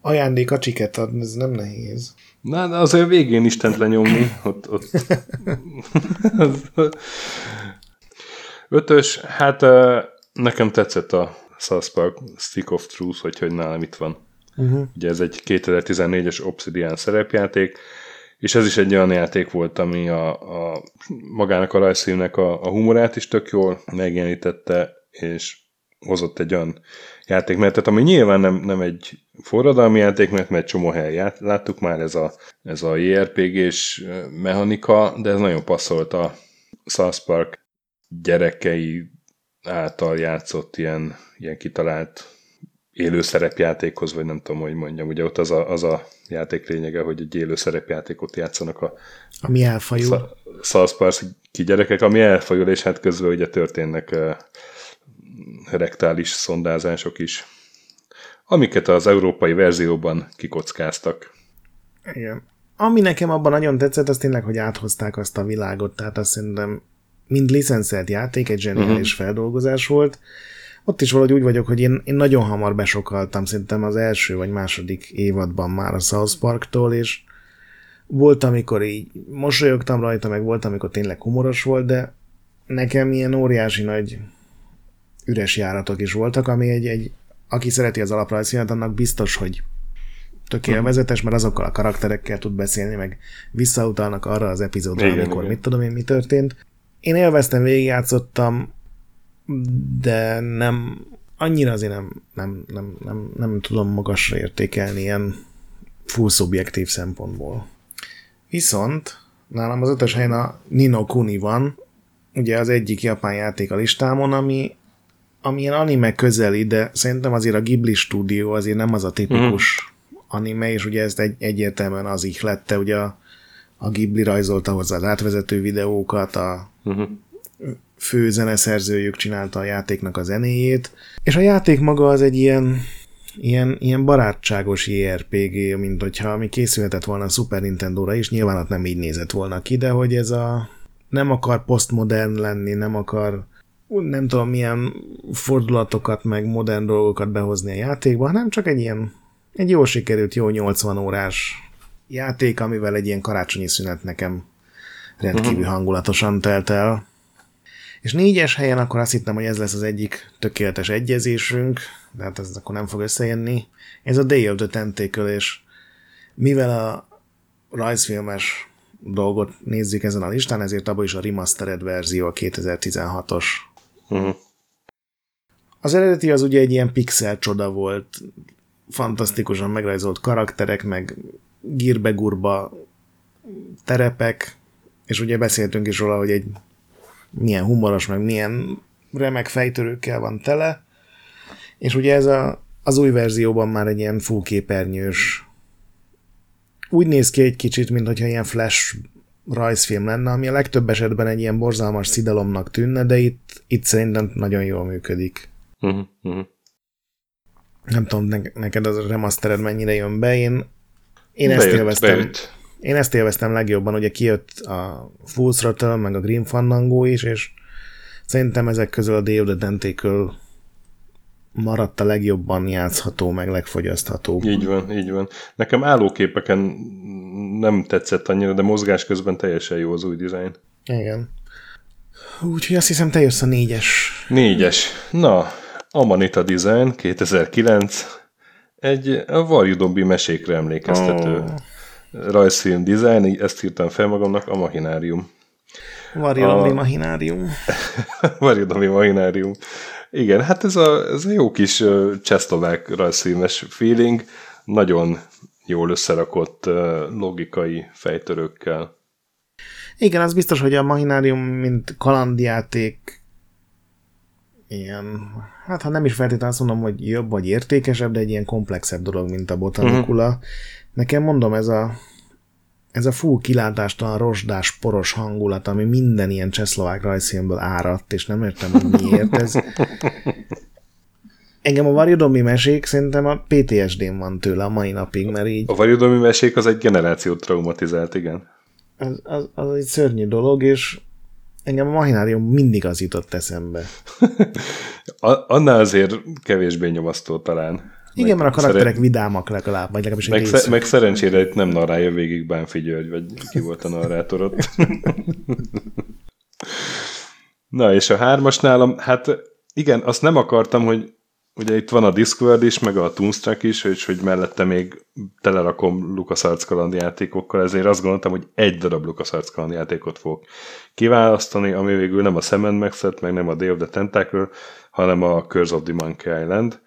ajándék a csiket adni, ez nem nehéz. Na, de azért végén Istent lenyomni, ott, ott. Ötös, hát nekem tetszett a South Park Stick of Truth, hogy, hogy nálam itt van. Uh-huh. Ugye ez egy 2014-es Obsidian szerepjáték, és ez is egy olyan játék volt, ami a, a magának a rajzfilmnek a, a humorát is tök jól megjelenítette, és hozott egy olyan játékmenetet, ami nyilván nem, nem egy forradalmi játékmenet, mert egy csomó helyen láttuk már ez a, ez a JRPG-s mechanika, de ez nagyon passzolt a South Park gyerekei által játszott ilyen, ilyen kitalált élő szerepjátékhoz, vagy nem tudom, hogy mondjam. Ugye ott az a, az a játék lényege, hogy egy élő szerepjátékot játszanak a ami elfajul. Park gyerekek, ami elfajul, és hát közben ugye történnek uh, rektális szondázások is, amiket az európai verzióban kikockáztak. Igen. Ami nekem abban nagyon tetszett, az tényleg, hogy áthozták azt a világot, tehát azt szerintem mind licenszelt játék, egy zseniális uh-huh. feldolgozás volt. Ott is valahogy úgy vagyok, hogy én, én nagyon hamar besokaltam, szerintem az első vagy második évadban már a South Parktól, és volt, amikor így mosolyogtam rajta, meg volt, amikor tényleg humoros volt, de nekem ilyen óriási nagy üres járatok is voltak, ami egy, egy aki szereti az alaprajzfilmet, annak biztos, hogy tök élvezetes, mert azokkal a karakterekkel tud beszélni, meg visszautalnak arra az epizódra, igen, amikor igen. mit tudom én, mi történt. Én élveztem, végigjátszottam, de nem, annyira azért nem, nem, nem, nem, nem tudom magasra értékelni ilyen full szubjektív szempontból. Viszont nálam az ötös helyen a Nino Kuni van, ugye az egyik japán játék a listámon, ami, ami ilyen anime közeli, de szerintem azért a Ghibli stúdió azért nem az a tipikus mm. anime, és ugye ezt egy, egyértelműen az ihlette, ugye a, a Ghibli rajzolta hozzá az átvezető videókat, a uh-huh. fő zeneszerzőjük csinálta a játéknak a zenéjét, és a játék maga az egy ilyen ilyen, ilyen barátságos JRPG, mint hogyha mi készülhetett volna a Super Nintendo-ra is, nyilván ott nem így nézett volna ki, de hogy ez a nem akar postmodern lenni, nem akar nem tudom milyen fordulatokat, meg modern dolgokat behozni a játékba, hanem csak egy ilyen egy jól sikerült, jó 80 órás játék, amivel egy ilyen karácsonyi szünet nekem rendkívül uh-huh. hangulatosan telt el. És négyes helyen akkor azt hittem, hogy ez lesz az egyik tökéletes egyezésünk, de hát ez akkor nem fog összejönni. Ez a Day of the Tentacle, és mivel a rajzfilmes dolgot nézzük ezen a listán, ezért abban is a remastered verzió a 2016-os. Uh-huh. Az eredeti az ugye egy ilyen pixel csoda volt, fantasztikusan megrajzolt karakterek, meg gírbe-gurba terepek, és ugye beszéltünk is róla, hogy egy milyen humoros, meg milyen remek fejtörőkkel van tele, és ugye ez a, az új verzióban már egy ilyen fullképernyős úgy néz ki egy kicsit, mintha ilyen flash rajzfilm lenne, ami a legtöbb esetben egy ilyen borzalmas szidalomnak tűnne, de itt, itt szerintem nagyon jól működik. Uh-huh. Nem tudom, ne, neked az a remastered mennyire jön be, én, én bejött, ezt élveztem. Bejött. Én ezt élveztem legjobban, ugye kijött a Full Throttle, meg a Grim Fandango is, és szerintem ezek közül a Day of the Tentacle maradt a legjobban játszható, meg legfogyasztható. Így van, így van. Nekem állóképeken nem tetszett annyira, de mozgás közben teljesen jó az új dizájn. Igen. Úgyhogy azt hiszem, te jössz a négyes. Négyes. Na, Amanita Design 2009. Egy a Varjudombi mesékre emlékeztető oh. rajzfilm design, ezt írtam fel magamnak, a Machinárium. Variodomi Machinárium. Variodomi Machinárium. Igen, hát ez a, ez a jó kis csehszlovák rajzfilmes feeling, nagyon jól összerakott logikai fejtörőkkel. Igen, az biztos, hogy a Machinárium, mint kalandjáték ilyen, hát ha nem is feltétlenül azt mondom, hogy jobb vagy értékesebb, de egy ilyen komplexebb dolog, mint a botanikula. Uh-huh. Nekem mondom, ez a ez a full kilátástalan rozsdás, poros hangulat, ami minden ilyen csehszlovák rajzfilmből áradt, és nem értem, hogy miért ez. Engem a Varjodomi mesék szerintem a PTSD-n van tőle a mai napig, mert így... A Varjodomi mesék az egy generációt traumatizált, igen. Az, az, az egy szörnyű dolog, és engem a machinárium mindig az jutott eszembe. Annál azért kevésbé nyomasztó talán. Igen, mert a karakterek szeren... vidámak legalább, vagy legalábbis meg, sze- meg szerencsére itt nem narrálja végig Bánfi György, vagy ki volt a narrátorot. Na, és a hármas nálam, hát igen, azt nem akartam, hogy ugye itt van a Discord is, meg a Toonstruck is, és hogy mellette még telerakom LucasArts kalandjátékokkal, ezért azt gondoltam, hogy egy darab LucasArts kalandjátékot fogok kiválasztani, ami végül nem a Semen Max-et, meg nem a Day of the Tentacle, hanem a Curse of the Monkey Island,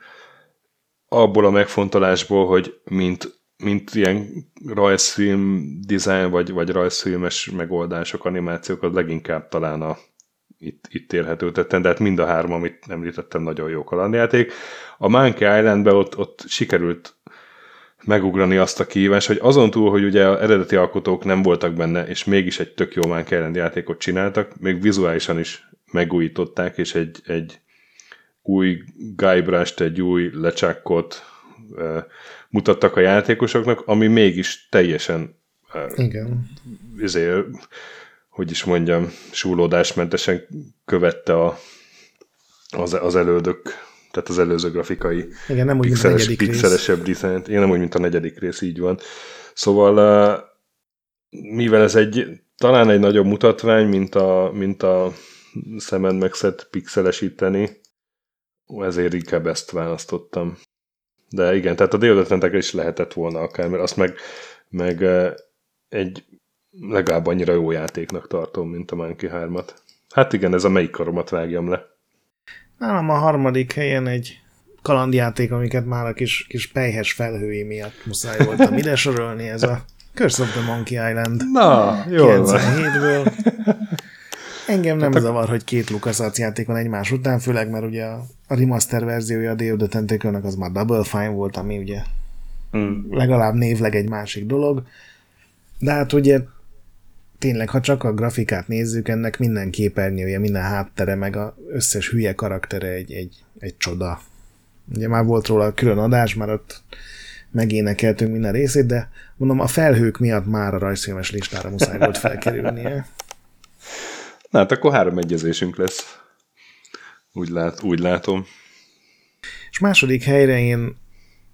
abból a megfontolásból, hogy mint, mint ilyen rajzfilm design, vagy, vagy rajzfilmes megoldások, animációk, az leginkább talán a, itt, itt érhető tetten, de hát mind a három, amit említettem, nagyon jó kalandjáték. A Monkey Islandben ott, ott sikerült megugrani azt a kihívást, hogy azon túl, hogy ugye az eredeti alkotók nem voltak benne, és mégis egy tök jó Monkey Island játékot csináltak, még vizuálisan is megújították, és egy, egy új Guybrush, egy új lecsákkot mutattak a játékosoknak, ami mégis teljesen Igen. Ezért, hogy is mondjam, súlódásmentesen követte a, az, az elődök, tehát az előző grafikai Igen, nem úgy, pixeles, mint a pixelesebb dizájnt. Igen, nem úgy, mint a negyedik rész, így van. Szóval mivel ez egy talán egy nagyobb mutatvány, mint a, mint a szemen megszett pixelesíteni, ezért inkább ezt választottam. De igen, tehát a Deodatentek is lehetett volna akár, mert azt meg, meg egy legalább annyira jó játéknak tartom, mint a Monkey 3-at. Hát igen, ez a melyik karomat vágjam le. Nálam a harmadik helyen egy kalandjáték, amiket már a kis, kis pejhes felhői miatt muszáj voltam ide sorolni, ez a Curse of the Monkey Island. Na, jó 97-ből. Engem nem Tehát zavar, hogy két LucasArts játék van egymás után, főleg mert ugye a, remaster verziója a Day of the az már Double Fine volt, ami ugye mm. legalább névleg egy másik dolog. De hát ugye tényleg, ha csak a grafikát nézzük, ennek minden képernyője, minden háttere, meg az összes hülye karaktere egy, egy, egy csoda. Ugye már volt róla külön adás, már ott megénekeltünk minden részét, de mondom, a felhők miatt már a rajzfilmes listára muszáj volt felkerülnie. Na hát akkor három egyezésünk lesz. Úgy, lát, úgy látom. És második helyre én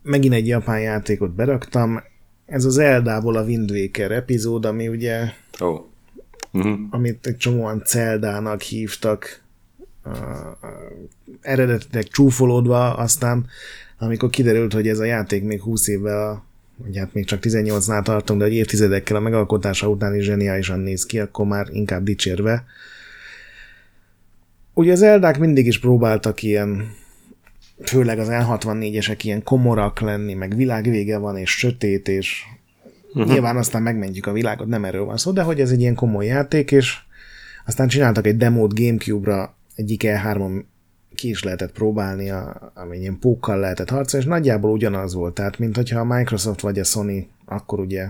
megint egy japán játékot beraktam. Ez az Eldából a Wind Waker epizód, ami ugye oh. uh-huh. amit egy csomóan Celdának hívtak, uh, eredetileg csúfolódva, aztán amikor kiderült, hogy ez a játék még 20 évvel a ugye hát még csak 18-nál tartunk, de egy évtizedekkel a megalkotása után is zseniálisan néz ki, akkor már inkább dicsérve. Ugye az Eldák mindig is próbáltak ilyen, főleg az L64-esek ilyen komorak lenni, meg világvége van, és sötét, és uh-huh. nyilván aztán megmentjük a világot, nem erről van szó, de hogy ez egy ilyen komoly játék, és aztán csináltak egy demót Gamecube-ra, egyik E3-on ki is lehetett próbálni, ami ilyen pókkal lehetett harcolni, és nagyjából ugyanaz volt. Tehát, mint hogyha a Microsoft vagy a Sony akkor ugye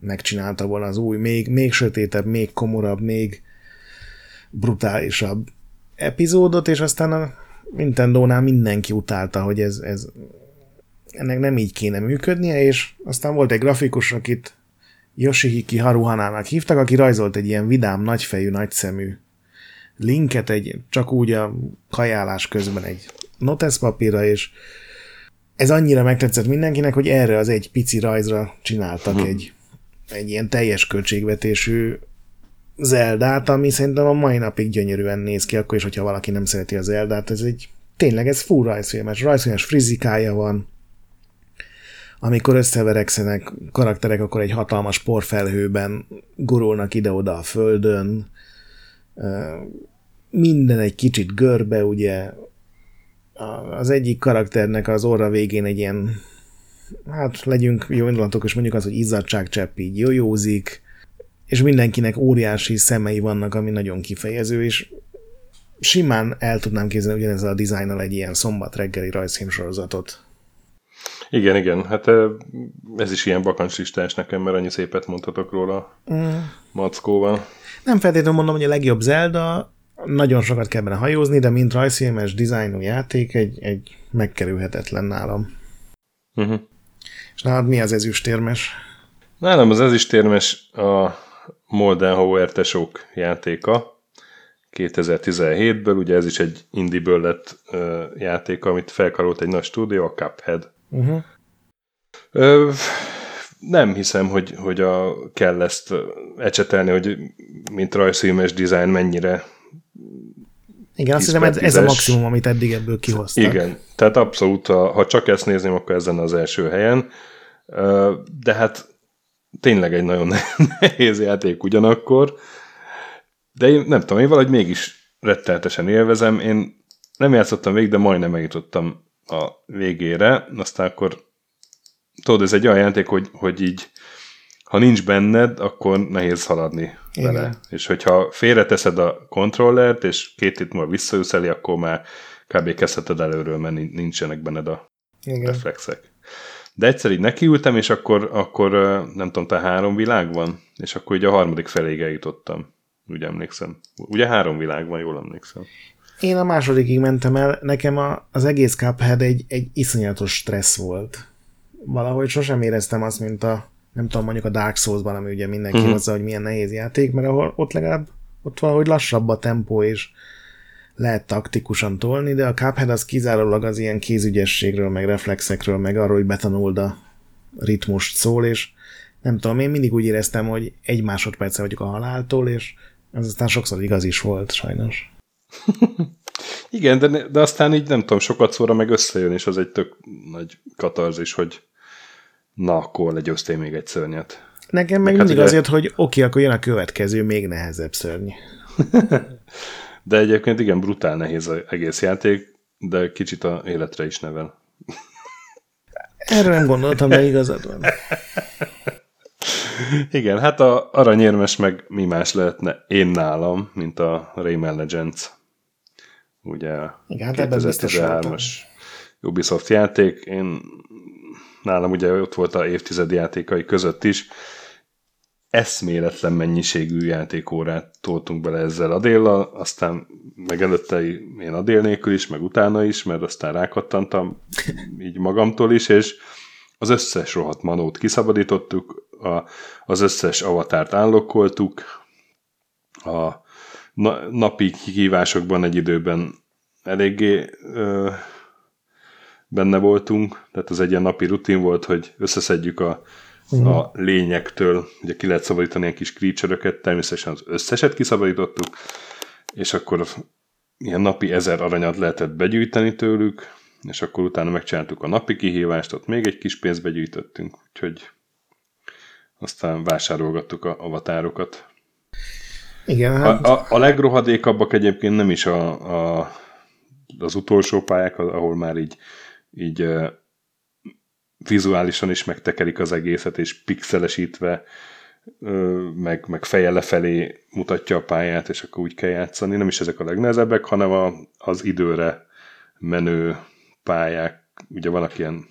megcsinálta volna az új, még, még sötétebb, még komorabb, még brutálisabb epizódot, és aztán a Nintendo-nál mindenki utálta, hogy ez, ez ennek nem így kéne működnie, és aztán volt egy grafikus, akit Yoshihiki Haruhanának hívtak, aki rajzolt egy ilyen vidám, nagyfejű, nagyszemű linket egy, csak úgy a kajálás közben egy notes papírra, és ez annyira megtetszett mindenkinek, hogy erre az egy pici rajzra csináltak hmm. egy, egy ilyen teljes költségvetésű Zeldát, ami szerintem a mai napig gyönyörűen néz ki, akkor is, hogyha valaki nem szereti az Zeldát, ez egy tényleg ez full rajzfilmes, rajzfilmes frizikája van, amikor összeverekszenek karakterek, akkor egy hatalmas porfelhőben gurulnak ide-oda a földön, minden egy kicsit görbe, ugye. Az egyik karakternek az orra végén egy ilyen, hát legyünk jó indulatok, és mondjuk az, hogy izzadságcsepp így jójózik, és mindenkinek óriási szemei vannak, ami nagyon kifejező, és simán el tudnám képzelni ugyanezzel a dizájnnal egy ilyen szombat reggeli rajzfilmsorozatot. Igen, igen, hát ez is ilyen bakancslistás nekem, mert annyi szépet mondhatok róla mm. Mackóval. Nem feltétlenül mondom, hogy a legjobb Zelda, nagyon sokat kell benne hajózni, de mint rajzfilmes dizájnú játék egy, egy megkerülhetetlen nálam. Uh-huh. És nálad mi az ezüstérmes? Nálam az ezüstérmes a Moldenhauer tesók játéka 2017-ből, ugye ez is egy indie-ből lett uh, játéka, amit felkarolt egy nagy stúdió, a Cuphead. Uh-huh. Ö, nem hiszem, hogy, hogy a, kell ezt ecsetelni, hogy mint rajzfilmes design mennyire igen, azt hiszem ez, ez a maximum, amit eddig ebből kihoztak. Igen, tehát abszolút, ha csak ezt nézném, akkor ezen az első helyen. De hát tényleg egy nagyon nehéz játék ugyanakkor. De én nem tudom, én valahogy mégis retteltesen élvezem. Én nem játszottam végig, de majdnem megjutottam a végére. Aztán akkor tudod, ez egy olyan játék, hogy, hogy így ha nincs benned, akkor nehéz haladni Igen. vele. És hogyha félreteszed a kontrollert, és két hét múlva visszajössz elé, akkor már kb. kezdheted előről, mert nincsenek benned a Igen. reflexek. De egyszer így nekiültem, és akkor, akkor nem tudom, te három világ van? És akkor ugye a harmadik feléig eljutottam. Úgy emlékszem. Ugye három világ van, jól emlékszem. Én a másodikig mentem el, nekem a, az egész Cuphead egy, egy iszonyatos stressz volt. Valahogy sosem éreztem azt, mint a nem tudom, mondjuk a Dark Souls-ban, ami ugye mindenki uh-huh. hozza, hogy milyen nehéz játék, mert ahol ott legalább ott valahogy lassabb a tempó, és lehet taktikusan tolni, de a Cuphead az kizárólag az ilyen kézügyességről, meg reflexekről, meg arról, hogy betanuld a ritmust szól, és nem tudom, én mindig úgy éreztem, hogy egy másodperce vagyok a haláltól, és ez aztán sokszor igaz is volt, sajnos. Igen, de, de aztán így nem tudom, sokat szóra meg összejön, és az egy tök nagy katarzis, hogy na, akkor legyőztél még egy szörnyet. Nekem meg, meg mindig hát azért, ugye... hogy oké, akkor jön a következő, még nehezebb szörny. de egyébként igen, brutál nehéz az egész játék, de kicsit a életre is nevel. Erre nem gondoltam, de igazad van. Igen, hát a aranyérmes meg mi más lehetne én nálam, mint a Rayman Legends. Ugye Igen, 2013-as hát Ubisoft játék. Én nálam ugye ott volt a évtized játékai között is, eszméletlen mennyiségű játékórát toltunk bele ezzel a déllal, aztán meg előtte én a dél nélkül is, meg utána is, mert aztán rákattantam így magamtól is, és az összes rohadt manót kiszabadítottuk, a, az összes avatárt állokkoltuk, a na, napi kihívásokban egy időben eléggé ö, benne voltunk, tehát az egy ilyen napi rutin volt, hogy összeszedjük a, uh-huh. a lényektől, ugye ki lehet szabadítani ilyen kis creature természetesen az összeset kiszabadítottuk, és akkor ilyen napi ezer aranyat lehetett begyűjteni tőlük, és akkor utána megcsináltuk a napi kihívást, ott még egy kis pénzt begyűjtöttünk, úgyhogy aztán vásárolgattuk a avatárokat. Igen, hát... a, a, a legrohadékabbak egyébként nem is a, a, az utolsó pályák, ahol már így így vizuálisan is megtekerik az egészet, és pixelesítve meg, meg feje lefelé mutatja a pályát, és akkor úgy kell játszani. Nem is ezek a legnehezebbek, hanem a, az időre menő pályák. Ugye vannak ilyen...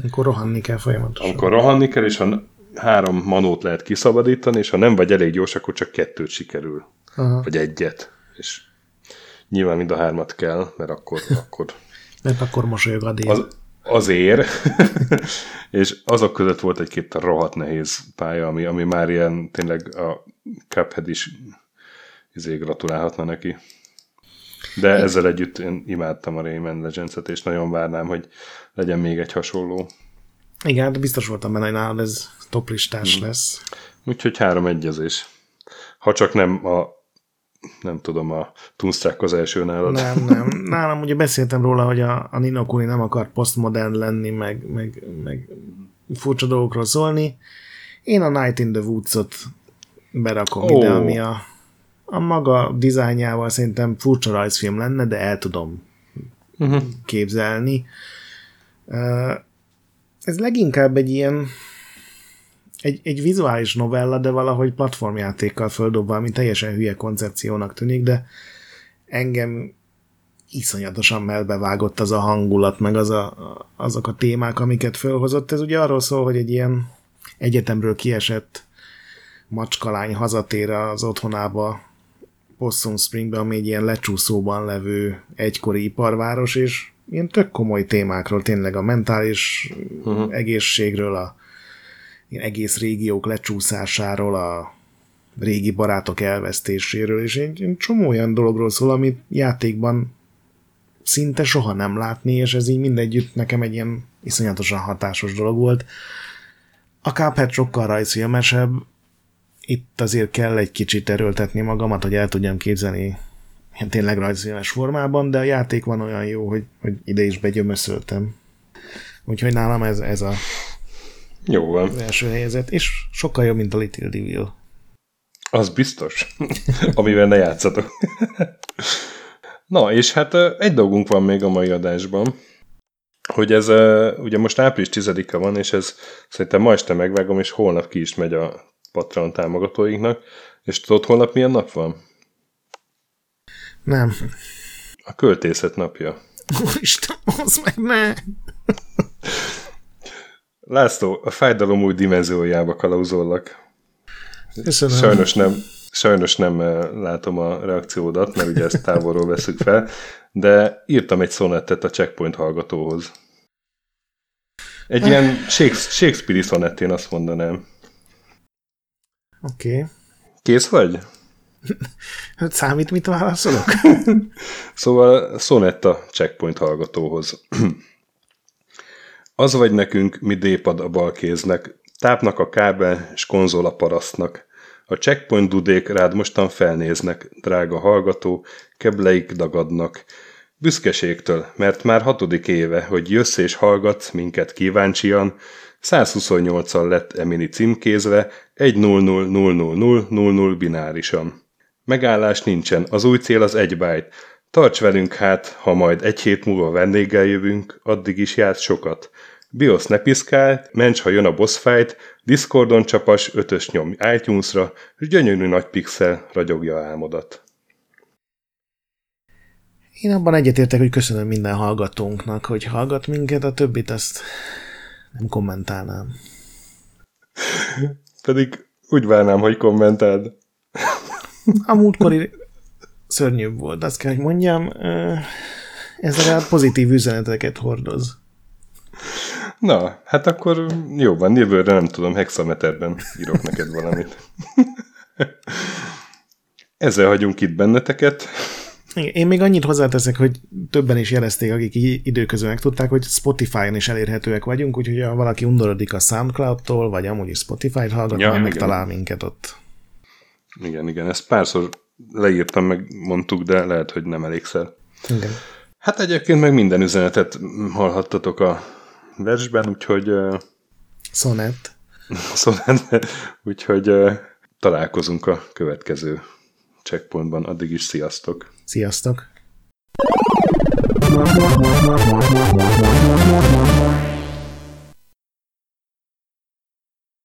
Amikor rohanni kell folyamatosan. Amikor rohanni kell, és ha három manót lehet kiszabadítani, és ha nem vagy elég gyors, akkor csak kettőt sikerül. Aha. Vagy egyet. És nyilván mind a hármat kell, mert akkor, akkor mert akkor mosolyog a dél. Az, azért, és azok között volt egy-két rohadt nehéz pálya, ami, ami már ilyen tényleg a Cuphead is izé gratulálhatna neki. De ezzel együtt én imádtam a Rayman Legends-et, és nagyon várnám, hogy legyen még egy hasonló. Igen, de hát biztos voltam benne, hogy nálad ez toplistás hmm. lesz. Úgyhogy három egyezés. Ha csak nem a nem tudom, a Tunstrák az első nálad. Nem, nem. Nálam ugye beszéltem róla, hogy a, a Nino Kuni nem akar postmodern lenni, meg, meg, meg furcsa dolgokról szólni. Én a Night in the Woods-ot berakom oh. ide, ami a, a maga dizájnjával szerintem furcsa rajzfilm lenne, de el tudom uh-huh. képzelni. Ez leginkább egy ilyen egy, egy vizuális novella, de valahogy platformjátékkal földobva, ami teljesen hülye koncepciónak tűnik, de engem iszonyatosan melbevágott az a hangulat, meg az a, azok a témák, amiket fölhozott. Ez ugye arról szól, hogy egy ilyen egyetemről kiesett macskalány hazatér az otthonába, Possum Springbe, ami egy ilyen lecsúszóban levő egykori iparváros, és ilyen tök komoly témákról, tényleg a mentális uh-huh. egészségről, a egész régiók lecsúszásáról, a régi barátok elvesztéséről, és egy, egy csomó olyan dologról szól, amit játékban szinte soha nem látni, és ez így mindegyütt nekem egy ilyen iszonyatosan hatásos dolog volt. A Cuphead sokkal rajzfilmesebb, itt azért kell egy kicsit erőltetni magamat, hogy el tudjam képzelni ilyen tényleg rajzfilmes formában, de a játék van olyan jó, hogy, hogy ide is begyömöszöltem. Úgyhogy nálam ez, ez a jó van. Az első helyzet, és sokkal jobb, mint a Little Devil. Az biztos, amivel ne játszatok. Na, és hát egy dolgunk van még a mai adásban, hogy ez ugye most április 10-e van, és ez szerintem ma este megvágom, és holnap ki is megy a Patreon támogatóinknak. És tudod, holnap milyen nap van? Nem. A költészet napja. Isten, az meg ne! László, a fájdalom új dimenziójába kalauzollak. Köszönöm. Sajnos nem, sajnos nem eh, látom a reakciódat, mert ugye ezt távolról veszük fel, de írtam egy szonettet a Checkpoint hallgatóhoz. Egy ilyen Shakespeare-i szonett, én azt mondanám. Oké. Okay. Kész vagy? Hát számít, mit válaszolok? szóval szonetta Checkpoint hallgatóhoz. Az vagy nekünk, mi dépad a balkéznek, tápnak a kábel, s konzol a parasztnak. A checkpoint dudék rád mostan felnéznek, drága hallgató, kebleik dagadnak. Büszkeségtől, mert már hatodik éve, hogy jössz és hallgatsz minket kíváncsian, 128-al lett Emini címkézve, 1-0-0-0-0-0-0 binárisan. Megállás nincsen, az új cél az egy byte. Tarts velünk hát, ha majd egy hét múlva vendéggel jövünk, addig is játsz sokat. BIOS ne piszkál, mencs, ha jön a boss fight, Discordon csapas, ötös nyom iTunes-ra, és gyönyörű nagy pixel ragyogja álmodat. Én abban egyetértek, hogy köszönöm minden hallgatónknak, hogy hallgat minket, a többit azt nem kommentálnám. Pedig úgy várnám, hogy kommentáld. A múltkori szörnyűbb volt, azt kell, hogy mondjam. Ez legalább pozitív üzeneteket hordoz. Na, hát akkor jó van, jövőre nem tudom, hexameterben írok neked valamit. Ezzel hagyunk itt benneteket. Én még annyit hozzáteszek, hogy többen is jelezték, akik időközben megtudták, hogy Spotify-on is elérhetőek vagyunk, úgyhogy ha valaki undorodik a Soundcloud-tól, vagy amúgy is Spotify-t hallgat, ja, megtalál minket ott. Igen, igen, ezt párszor leírtam, meg mondtuk, de lehet, hogy nem elégszer. Igen. Hát egyébként meg minden üzenetet hallhattatok a versben, úgyhogy... Sonnet. Sonnet, úgyhogy találkozunk a következő checkpointban. Addig is sziasztok! Sziasztok!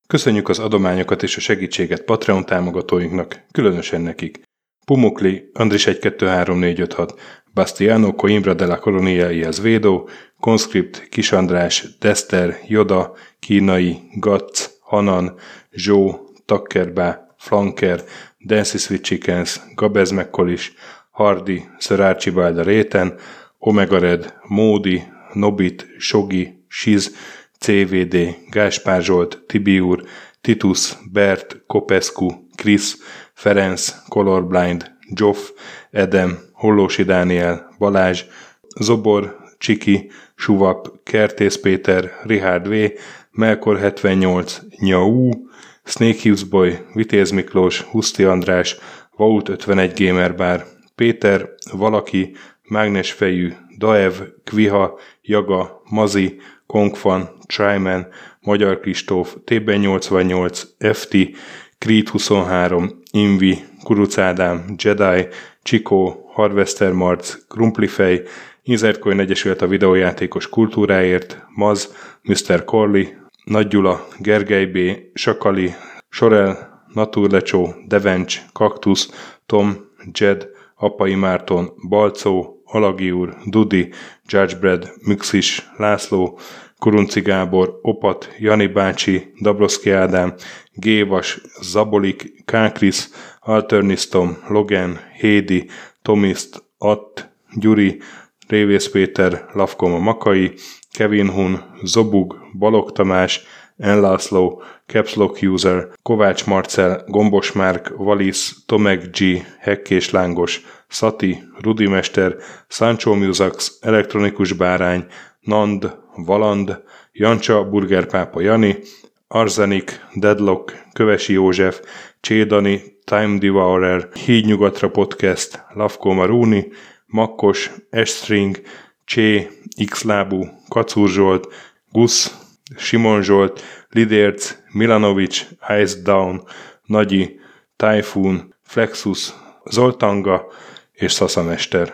Köszönjük az adományokat és a segítséget Patreon támogatóinknak, különösen nekik. Pumukli, Andris 123456, Bastiano Coimbra de la Colonia y Azvedo, Conscript, Kis András, Dester, Joda, Kínai, Gatz, Hanan, Zsó, Takkerbá, Flanker, Dancy Sweet Chickens, Gabez Mekkolis, Hardy, Sir Archibald Réten, Omega Red, Módi, Nobit, Sogi, Siz, CVD, Gáspár Zsolt, Tibiur, Titus, Bert, Kopescu, Krisz, Ferenc, Colorblind, Joff, Edem, Hollósi Dániel, Balázs, Zobor, Csiki, Suvap, Kertész Péter, Richard V, Melkor 78, Nyau, Snake Hughes Boy, Vitéz Miklós, Huszti András, Vault 51 Gamer Bar, Péter, Valaki, Mágnesfejű, Daev, Kviha, Jaga, Mazi, Kongfan, Tryman, Magyar Kristóf, TB88, FT, Creed 23, Invi, Kuruc Ádám, Jedi, Csikó, Harvester Marc, Krumplifej, Inzertcoin Egyesület a videójátékos kultúráért, Maz, Mr. Corley, Nagy Gyula, Gergely B., Sakali, Sorel, Naturlecsó, Devencs, Kaktusz, Tom, Jed, Apai Márton, Balcó, Alagi úr, Dudi, Judgebred, Müxis, László, Kurunci Gábor, Opat, Jani bácsi, Dabroszki Ádám, Gévas, Zabolik, Kákris, Alternisztom, Logan, Hédi, Tomiszt, Att, Gyuri, Révész Péter, Lavkoma Makai, Kevin Hun, Zobug, Balog Tamás, Enlászló, Capslock User, Kovács Marcel, Gombos Márk, Valisz, Tomek G, Hekkés Lángos, Szati, Rudimester, Sancho Musax, Elektronikus Bárány, Nand, Valand, Jancsa, Burgerpápa Jani, Arzenik, Deadlock, Kövesi József, Csédani, Time Devourer, Hídnyugatra Podcast, Lavko Maruni, Makkos, Estring, Csé, Xlábú, Kacúr Zsolt, Gusz, Simon Zsolt, Lidérc, Milanovic, Ice Down, Nagyi, Typhoon, Flexus, Zoltanga és Szaszamester.